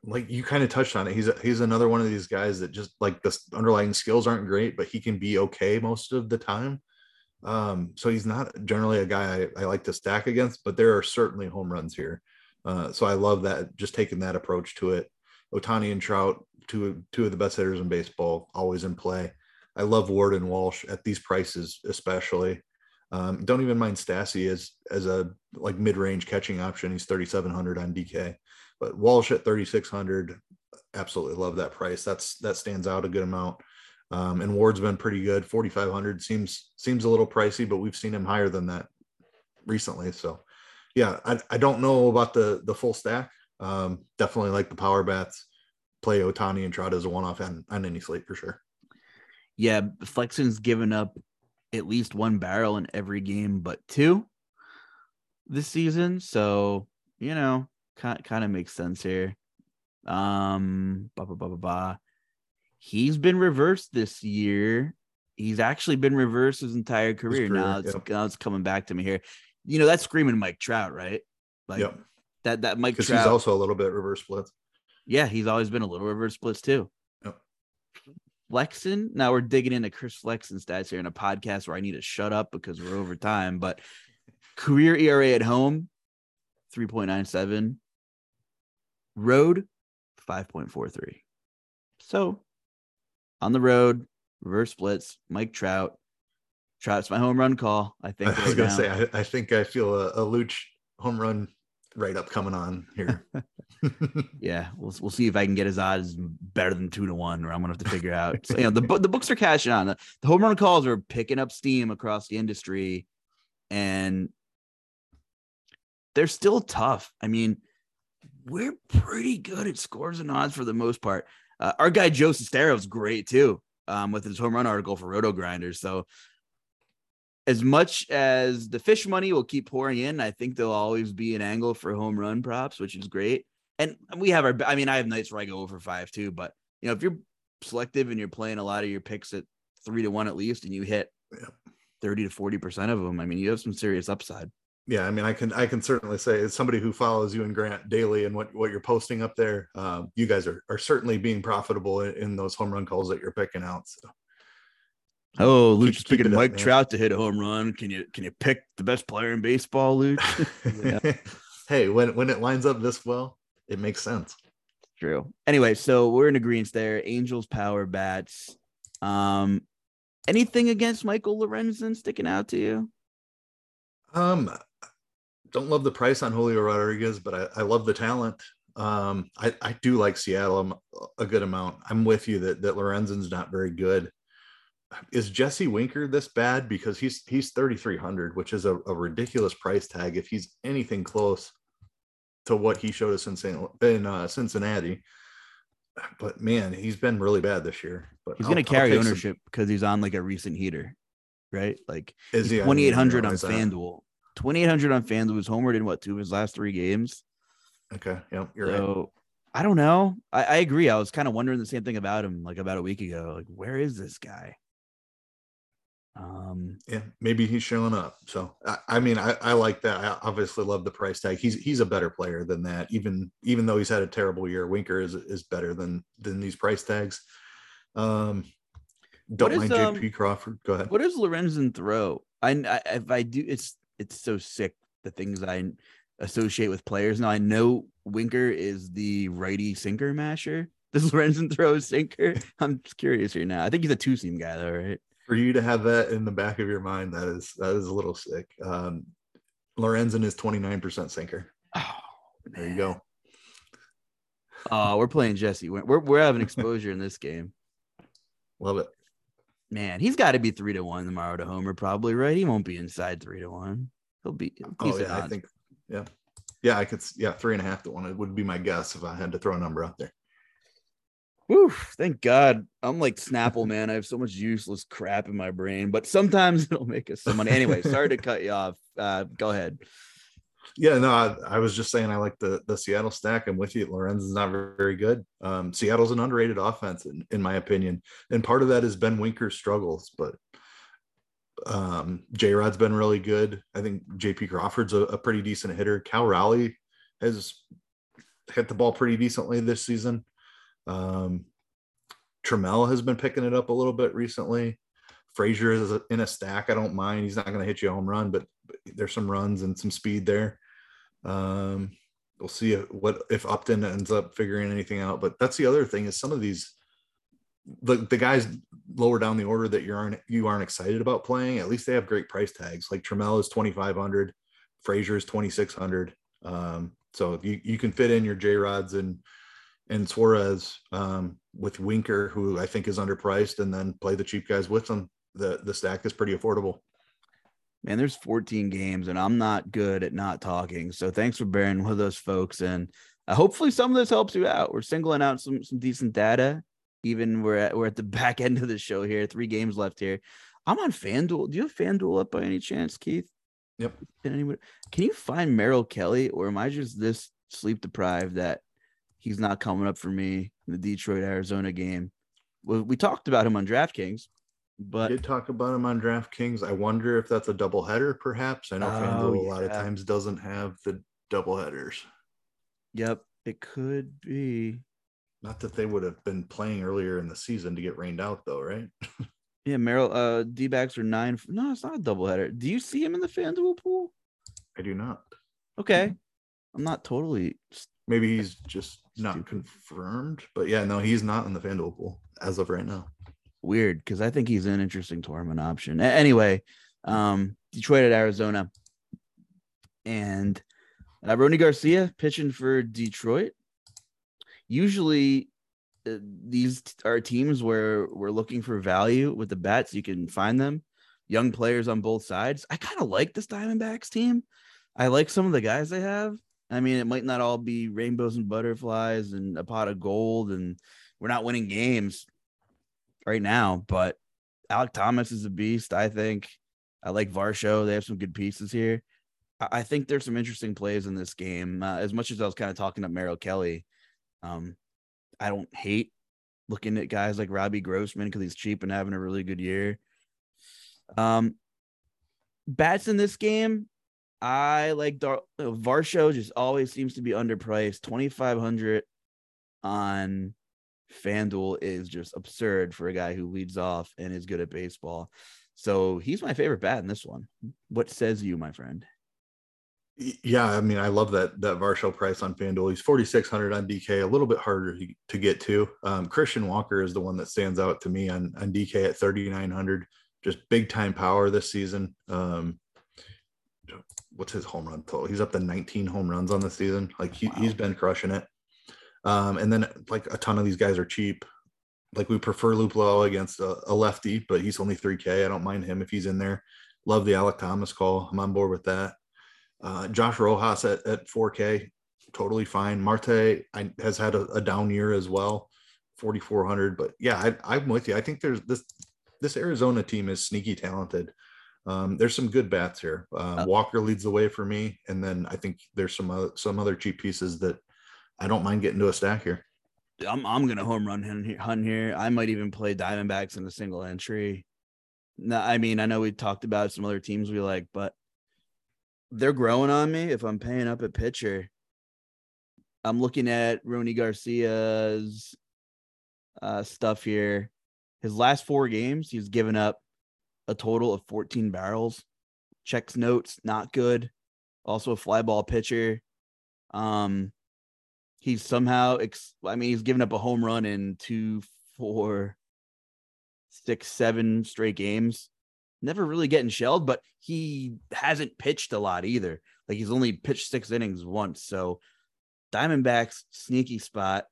like you kind of touched on it. He's he's another one of these guys that just like the underlying skills aren't great, but he can be okay most of the time. Um, so he's not generally a guy I, I, like to stack against, but there are certainly home runs here. Uh, so I love that just taking that approach to it. Ohtani and Trout, two two of the best hitters in baseball, always in play. I love Ward and Walsh at these prices, especially. Um, don't even mind Stassi as as a like mid range catching option. He's 3,700 on DK. But Walsh at 3,600, absolutely love that price. That's that stands out a good amount. Um, and Ward's been pretty good. 4,500 seems seems a little pricey, but we've seen him higher than that recently. So, yeah, I, I don't know about the the full stack. Um, definitely like the power bats. Play Ohtani and Trout as a one off on, on any slate for sure. Yeah, Flexen's given up at least one barrel in every game but two this season. So, you know, kind, kind of makes sense here. Um, blah, blah, blah, blah, blah. He's been reversed this year. He's actually been reversed his entire career. His career now it's now it's coming back to me here. You know, that's screaming Mike Trout, right? Like yep. that that Mike Trout. He's also a little bit reverse splits. Yeah, he's always been a little reverse splits too. Flexen. Now we're digging into Chris Flexen stats here in a podcast where I need to shut up because we're over time. But career ERA at home, 3.97. Road, 5.43. So on the road, reverse splits, Mike Trout. Trout's my home run call. I think. I was gonna say, I, I, think I feel a, a Luch home run right up coming on here. yeah, we'll we'll see if I can get his odds better than two to one, or I'm gonna have to figure out. So, you know, the the books are cashing on. The, home run calls are picking up steam across the industry, and they're still tough. I mean, we're pretty good at scores and odds for the most part. Uh, our guy Joe Sestero is great too, um, with his home run article for RotoGrinders. So, as much as the fish money will keep pouring in, I think there'll always be an angle for home run props, which is great. And we have our, I mean, I have nights where I go over five too, but you know, if you're selective and you're playing a lot of your picks at three to one at least, and you hit. 30 to 40% of them, I mean, you have some serious upside yeah i mean i can i can certainly say as somebody who follows you and grant daily and what what you're posting up there um, you guys are, are certainly being profitable in, in, those home run calls that you're picking out so oh luch is picking mike up, trout to hit a home run can you can you pick the best player in baseball Luke? hey when when it lines up this well it makes sense true anyway so we're in agreement there angels power bats um anything against michael lorenzen sticking out to you um don't love the price on Julio Rodriguez, but I, I love the talent. Um, I, I do like Seattle a good amount. I'm with you that that Lorenzen's not very good. Is Jesse Winker this bad? Because he's he's 3,300, which is a, a, ridiculous price tag. If he's anything close to what he showed us in St. in uh, Cincinnati, but man, he's been really bad this year. But he's going to carry ownership because he's on like a recent heater, right? Like is he 2,800 on FanDuel. 2,800 on FanDuel was homered in what two of his last three games. Okay. Yeah. You're so, right. I don't know. I, I agree. I was kind of wondering the same thing about him like about a week ago. Like, where is this guy? Um, yeah, maybe he's showing up. So I, I mean, I, I like that. I obviously love the price tag. He's he's a better player than that. Even even though he's had a terrible year, Winker is is better than than these price tags. Um, don't mind JP um, Crawford. Go ahead. What does Lorenzen throw? I, I if I do, it's it's so sick the things I associate with players. Now I know Winker is the righty sinker masher. Does Lorenzen throw a sinker? I'm just curious here now. I think he's a two seam guy though, right? For you to have that in the back of your mind, that is that is a little sick. Um, Lorenzen is 29% sinker. Oh, there you go. Oh, we're playing Jesse. We're we're having exposure in this game. Love it. Man, he's got to be three to one tomorrow to Homer, probably right. He won't be inside three to one. He'll be. Oh yeah, odds. I think. Yeah, yeah, I could. Yeah, three and a half to one. It would be my guess if I had to throw a number out there. Thank God. I'm like Snapple, man. I have so much useless crap in my brain, but sometimes it'll make us some money. Anyway, sorry to cut you off. Uh, go ahead. Yeah, no, I, I, was just saying I like the the Seattle stack. I'm with you. Lorenz is not very, very good. Um, Seattle's an underrated offense, in, in my opinion, and part of that is Ben Winker's struggles. But um, J Rod's been really good. I think JP Crawford's a, a, pretty decent hitter. Cal Raleigh has hit the ball pretty decently this season. Um, Trammell has been picking it up a little bit recently. Frazier is in a stack. I don't mind. He's not going to hit you a home run, but, there's some runs and some speed there. Um, we'll see what if Upton ends up figuring anything out. But that's the other thing is some of these the, the guys lower down the order that you aren't you aren't excited about playing. At least they have great price tags. Like Trammell is twenty five hundred, Frazier is twenty six hundred. Um, so you you can fit in your J Rods and and Suarez um, with Winker, who I think is underpriced, and then play the cheap guys with them. The the stack is pretty affordable man, there's 14 games and I'm not good at not talking. So thanks for bearing with us, folks. And Uh, hopefully, some of this helps you out. We're singling out some some decent data. Even we're at we're at the back end of the show here. Three games left here. I'm on FanDuel. Do you have FanDuel up by any chance, Keith? Yep. Can anyone can you find Merrill Kelly, or am I just this sleep deprived that he's not coming up for me in the Detroit Arizona game? Well, we talked about him on DraftKings, but did talk about him on DraftKings. I wonder if that's a double header, perhaps. I know Oh, FanDuel a lot of times doesn't have the double headers. yep, it could be. Not that they would have been playing earlier in the season to get rained out, though, right? Yeah, Merrill. Uh, D backs are nine. No, it's not a doubleheader. Do you see him in the FanDuel pool? I do not. Okay, I'm not totally. Maybe he's just not Stupid. confirmed, but yeah, no, he's not in the FanDuel pool as of right now. weird because I think he's an interesting tournament option. A- anyway, um, Detroit at Arizona, and uh, Rony Garcia pitching for Detroit. Usually, uh, these are teams where we're looking for value with the bats. You can find them, young players on both sides. I kind of like this Diamondbacks team. I like some of the guys they have. I mean, it might not all be rainbows and butterflies and a pot of gold, and we're not winning games right now, but Alek Thomas is a beast. I think I like Varsho. They have some good pieces here. I, think there's some interesting plays in this game. Uh, as much as I was kind of talking up Merrill Kelly, um, I don't hate looking at guys like Robbie Grossman because he's cheap and having a really good year. Um, bats in this game, I like Dar- uh, Varsho. Just always seems to be underpriced. Twenty five hundred on FanDuel is just absurd for a guy who leads off and is good at baseball. So he's my favorite bat in this one. What says you, my friend? Yeah, I mean, I love that that Varsho price on FanDuel. He's 4,600 on DK, a little bit harder to, to get to. Um, Christian Walker is the one that stands out to me on, on DK at 3,900. Just big time power this season. Um, what's his home run total? He's up to 19 home runs on the season. Like he, Wow. he's been crushing it. Um, and then like a ton of these guys are cheap. Like we prefer Luplow against a, a lefty, but he's only 3K. I don't mind him if he's in there. Love the Alek Thomas call. I'm on board with that. Uh, Josh Rojas at, at 4K, totally fine. Marte I, has had a, a down year as well, 4,400. But yeah, I, I'm with you. I think there's this this Arizona team is sneaky talented. Um, there's some good bats here. Um, Uh, Walker leads the way for me, and then I think there's some other, some other cheap pieces that I don't mind getting to a stack here. I'm I'm gonna home run hunt here- I might even play Diamondbacks in a single entry. No, I mean I know we talked about some other teams we like, but they're growing on me. If I'm paying up at pitcher, I'm looking at Rony Garcia's uh, stuff here. His last four games, he's given up a total of 14 barrels. Checks notes, not good. Also a fly ball pitcher. Um, he's somehow ex- I mean, he's given up a home run in two, four, six, seven straight games. Never really getting shelled, but he hasn't pitched a lot either. Like he's only pitched six innings once. So Diamondbacks sneaky spot.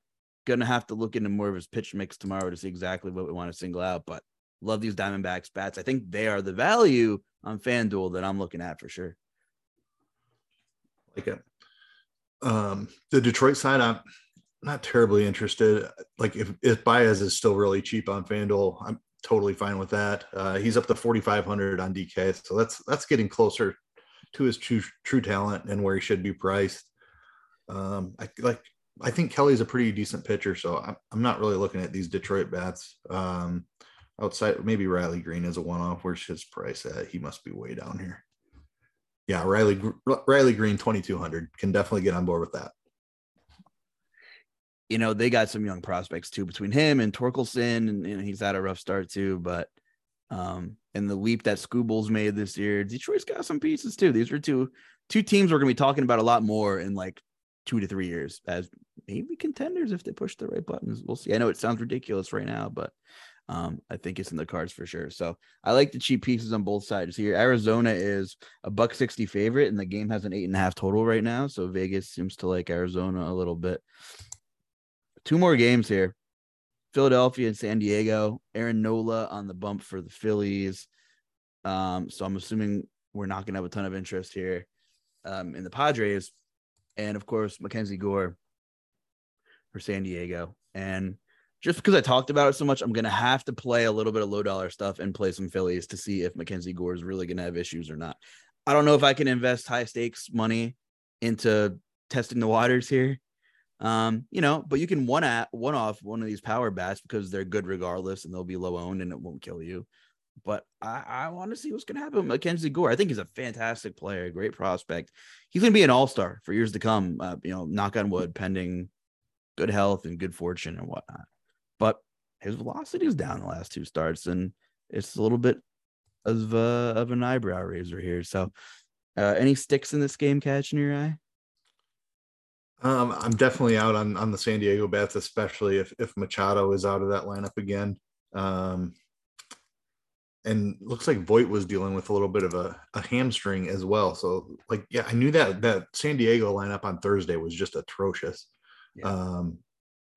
Gonna have to look into more of his pitch mix tomorrow to see exactly what we want to single out. But love these Diamondbacks bats. I think they are the value on FanDuel that I'm looking at for sure. like it. Um, the Detroit side, I'm not terribly interested. Like if if Baez is still really cheap on FanDuel, I'm totally fine with that. Uh, he's up to 4,500 on DK, so that's that's getting closer to his true true talent and where he should be priced. Um, I like. I think Kelly's a pretty decent pitcher, so I'm, I'm not really looking at these Detroit bats. Um, outside, maybe Riley Greene is a one-off. Where's his price at? He must be way down here. Yeah, Riley Riley Greene 2200 can definitely get on board with that. you know, they got some young prospects too between him and Torkelson, and, and he's had a rough start too. But um, and the leap that Scoobles made this year, Detroit's got some pieces too. These are two two teams we're gonna be talking about a lot more in like two to three years as maybe contenders if they push the right buttons. We'll see. I know it sounds ridiculous right now, but um, I think it's in the cards for sure. So I like the cheap pieces on both sides here. Arizona is a buck 60 favorite, and the game has an eight and a half total right now. So Vegas seems to like Arizona a little bit. Two more games here. Philadelphia and San Diego. Aaron Nola on the bump for the Phillies. Um, so I'm assuming we're not going to have a ton of interest here um, in the Padres. And of course, Mackenzie Gore for San Diego. And just because I talked about it so much, I'm gonna have to play a little bit of low dollar stuff and play some Phillies to see if Mackenzie Gore is really gonna have issues or not. I don't know if I can invest high stakes money into testing the waters here. Um, you know, but you can one at one off one of these power bats because they're good regardless and they'll be low owned and it won't kill you. But I, I want to see what's gonna happen with Mackenzie Gore. I think he's a fantastic player, great prospect. He's gonna be an all-star for years to come. Uh, you know, knock on wood, pending good health and good fortune and whatnot. His velocity is down the last two starts, and it's a little bit of uh, of an eyebrow raiser here. So, uh, any sticks in this game catching your eye? Um, I'm definitely out on on the San Diego bats, especially if if Machado is out of that lineup again. Um, and looks like Voit was dealing with a little bit of a, a hamstring as well. So, like, yeah, I knew that that San Diego lineup on Thursday was just atrocious. Yeah. Um,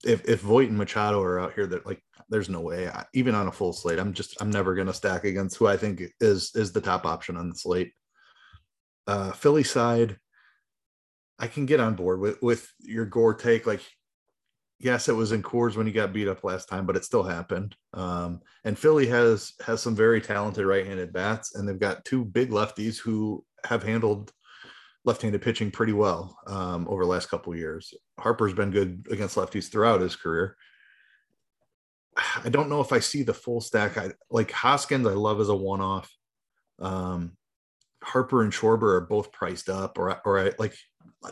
if if Voit and Machado are out here, that like, there's no way. I, even on a full slate, I'm just I'm never gonna stack against who I think is is the top option on the slate. Uh, Philly side, I can get on board with with your Gore take. Like, yes, it was in Coors when he got beat up last time, but it still happened. Um, and Philly has has some very talented right-handed bats, and they've got two big lefties who have handled left-handed pitching pretty well um, over the last couple years. Harper's been good against lefties throughout his career. I don't know if I see the full stack. I like Hoskins. I love as a one-off. Um, Harper and Schwarber are both priced up, or or I, like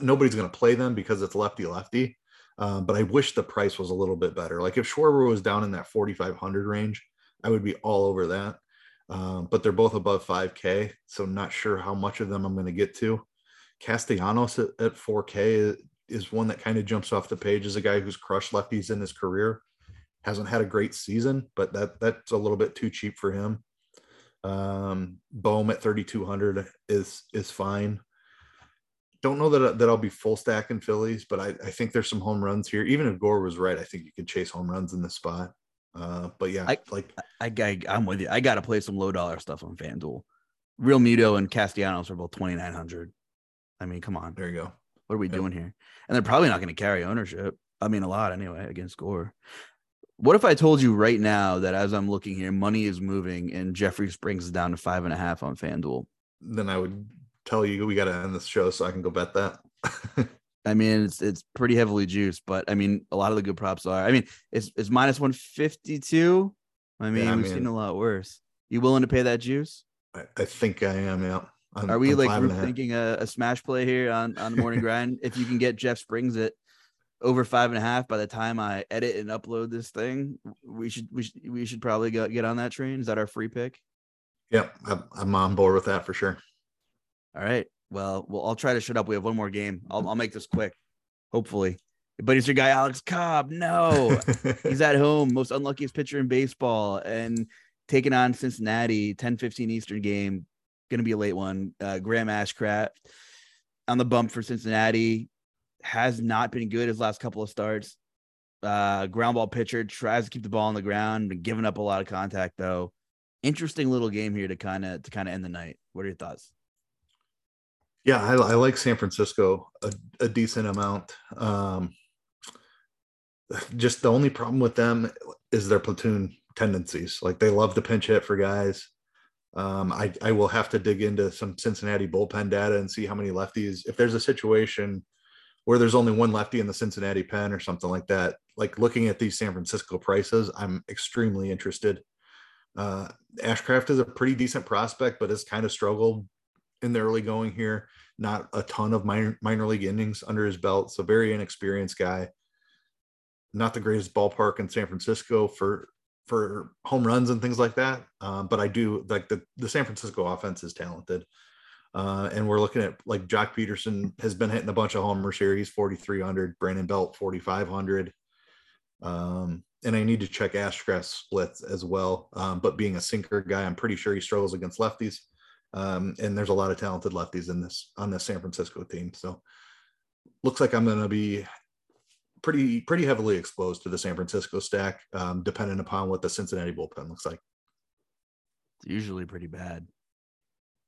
nobody's going to play them because it's lefty lefty. Um, but I wish the price was a little bit better. Like if Schwarber was down in that 4,500 range, I would be all over that. Um, but they're both above 5K, so not sure how much of them I'm going to get to. Castellanos at, at 4K is one that kind of jumps off the page as a guy who's crushed lefties in his career. Hasn't had a great season, but that that's a little bit too cheap for him. Um, Bohm at 3,200 is is fine. Don't know that that I'll be full stack in Phillies, but I, I think there's some home runs here. Even if Gore was right, I think you could chase home runs in this spot. Uh, but yeah, I, like I, I I'm with you. I got to play some low dollar stuff on FanDuel. Realmuto and Castellanos are both 2,900. I mean, come on. There you go. What are we doing here? And they're probably not going to carry ownership. I mean, a lot anyway against Gore. What if I told you right now that as I'm looking here, money is moving and Jeffrey Springs is down to five and a half on FanDuel? Then I would tell you we got to end this show so I can go bet that. I mean, it's it's pretty heavily juiced, but I mean, a lot of the good props are. I mean, it's it's minus one fifty two. I mean, yeah, I we've mean, seen a lot worse. You willing to pay that juice? I, I think I am. Yeah. I'm, Are we I'm like thinking a, a, smash play here on on the morning grind? if you can get Jeff Springs at over five and a half by the time I edit and upload this thing, we should we should we should probably go, get on that train. Is that our free pick? Yep, I'm, I'm on board with that for sure. All right. Well, well, I'll try to shut up. We have one more game. I'll I'll make this quick, hopefully. But it's your guy Alex Cobb. No, he's at home, most unluckiest pitcher in baseball, and taking on Cincinnati, 10 15 Eastern game going to be a late one. Uh, Graham Ashcraft on the bump for Cincinnati has not been good his last couple of starts. Uh, ground ball pitcher tries to keep the ball on the ground, giving up a lot of contact though. Interesting little game here to kind of to kind of end the night. What are your thoughts? Yeah, I, I like San Francisco a, a decent amount. Um, just the only problem with them is their platoon tendencies. Like they love to pinch hit for guys. Um, I, I will have to dig into some Cincinnati bullpen data and see how many lefties. If there's a situation where there's only one lefty in the Cincinnati pen or something like that, like looking at these San Francisco prices, I'm extremely interested. Uh, Ashcraft is a pretty decent prospect, but has kind of struggled in the early going here. Not a ton of minor, minor league innings under his belt, so very inexperienced guy. Not the greatest ballpark in San Francisco for for home runs and things like that. Um, but I do like the, the San Francisco offense is talented. Uh, and we're looking at like Joc Pederson has been hitting a bunch of homers here. He's 4,300, Brandon Belt 4,500. Um, and I need to check Ashcraft's splits as well. Um, but being a sinker guy, I'm pretty sure he struggles against lefties. Um, and there's a lot of talented lefties in this on this San Francisco team. So looks like I'm going to be pretty pretty heavily exposed to the San Francisco stack, um, depending upon what the Cincinnati bullpen looks like. It's usually pretty bad.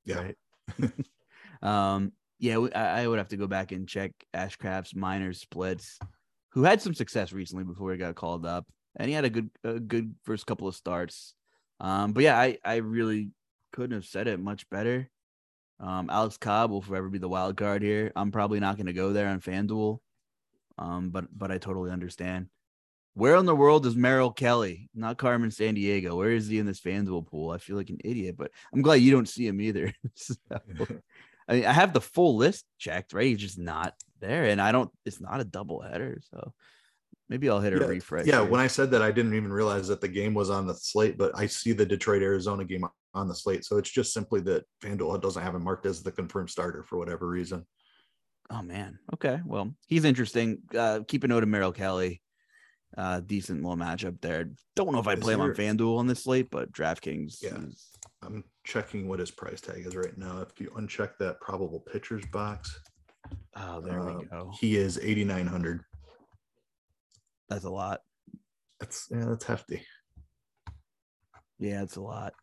Yeah. Right? um, yeah, I, I would have to go back and check Ashcraft's minor splits. who had some success recently before he got called up, and he had a good a good first couple of starts. Um, but yeah, I I really couldn't have said it much better. Um, Alex Cobb will forever be the wild card here. I'm probably not going to go there on FanDuel, um, but but I totally understand. Where in the world is Merrill Kelly? Not Carmen San Diego. Where is he in this FanDuel pool? I feel like an idiot, but I'm glad you don't see him either. so, I mean, I have the full list checked, right? He's just not there, and I don't. It's not a double header, so maybe I'll hit a yeah, refresh. Yeah, here. when I said that, I didn't even realize that the game was on the slate, but I see the Detroit Arizona game on the slate, so it's just simply that FanDuel doesn't have him marked as the confirmed starter for whatever reason. Oh man. Okay. Well, he's interesting. Uh, keep a note of Merrill Kelly. Uh, decent little matchup there. Don't know if I Is play him on FanDuel on this slate, but DraftKings. Yeah. is- I'm checking what his price tag is right now. If you uncheck that probable pitchers box, Oh, there we um, go. He is 8,900. That's a lot. That's yeah, that's hefty. Yeah, it's a lot.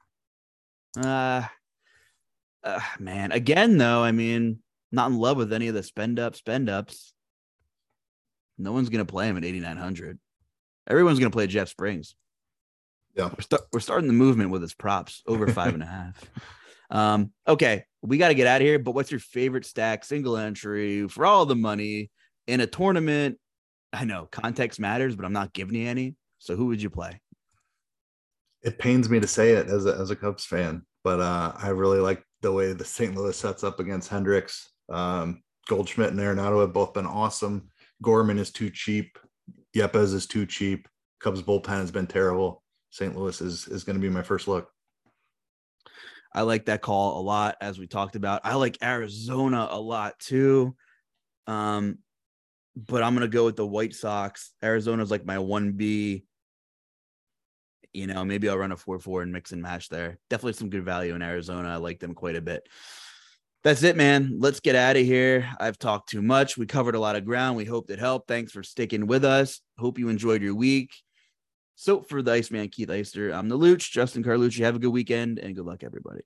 Uh, uh man. Again, though, I mean, not in love with any of the spend up, spend ups. No one's gonna play him at 8,900. Everyone's gonna play Jeff Springs. Yeah. We're, sta- we're starting the movement with his props over five and a half. Um, okay, we got to get out of here. But what's your favorite stack, single entry for all the money in a tournament? I know context matters, but I'm not giving you any. So who would you play? It pains me to say it as a, as a Cubs fan, but uh, I really like the way the St. Louis sets up against Hendricks. Um, Goldschmidt and Arenado have both been awesome. Gorman is too cheap. Yepez is too cheap. Cubs bullpen has been terrible. St. Louis is is going to be my first look. I like that call a lot, as we talked about. I like Arizona a lot too. Um, but I'm gonna go with the White Sox. Arizona's like my one B. You know, maybe I'll run a four four and mix and match there. Definitely some good value in Arizona. I like them quite a bit. That's it, man. Let's get out of here. I've talked too much. We covered a lot of ground. We hope it helped. Thanks for sticking with us. Hope you enjoyed your week. So for the Iceman Keith Eyster, I'm the Luch, Justin Carlucci. Have a good weekend and good luck, everybody.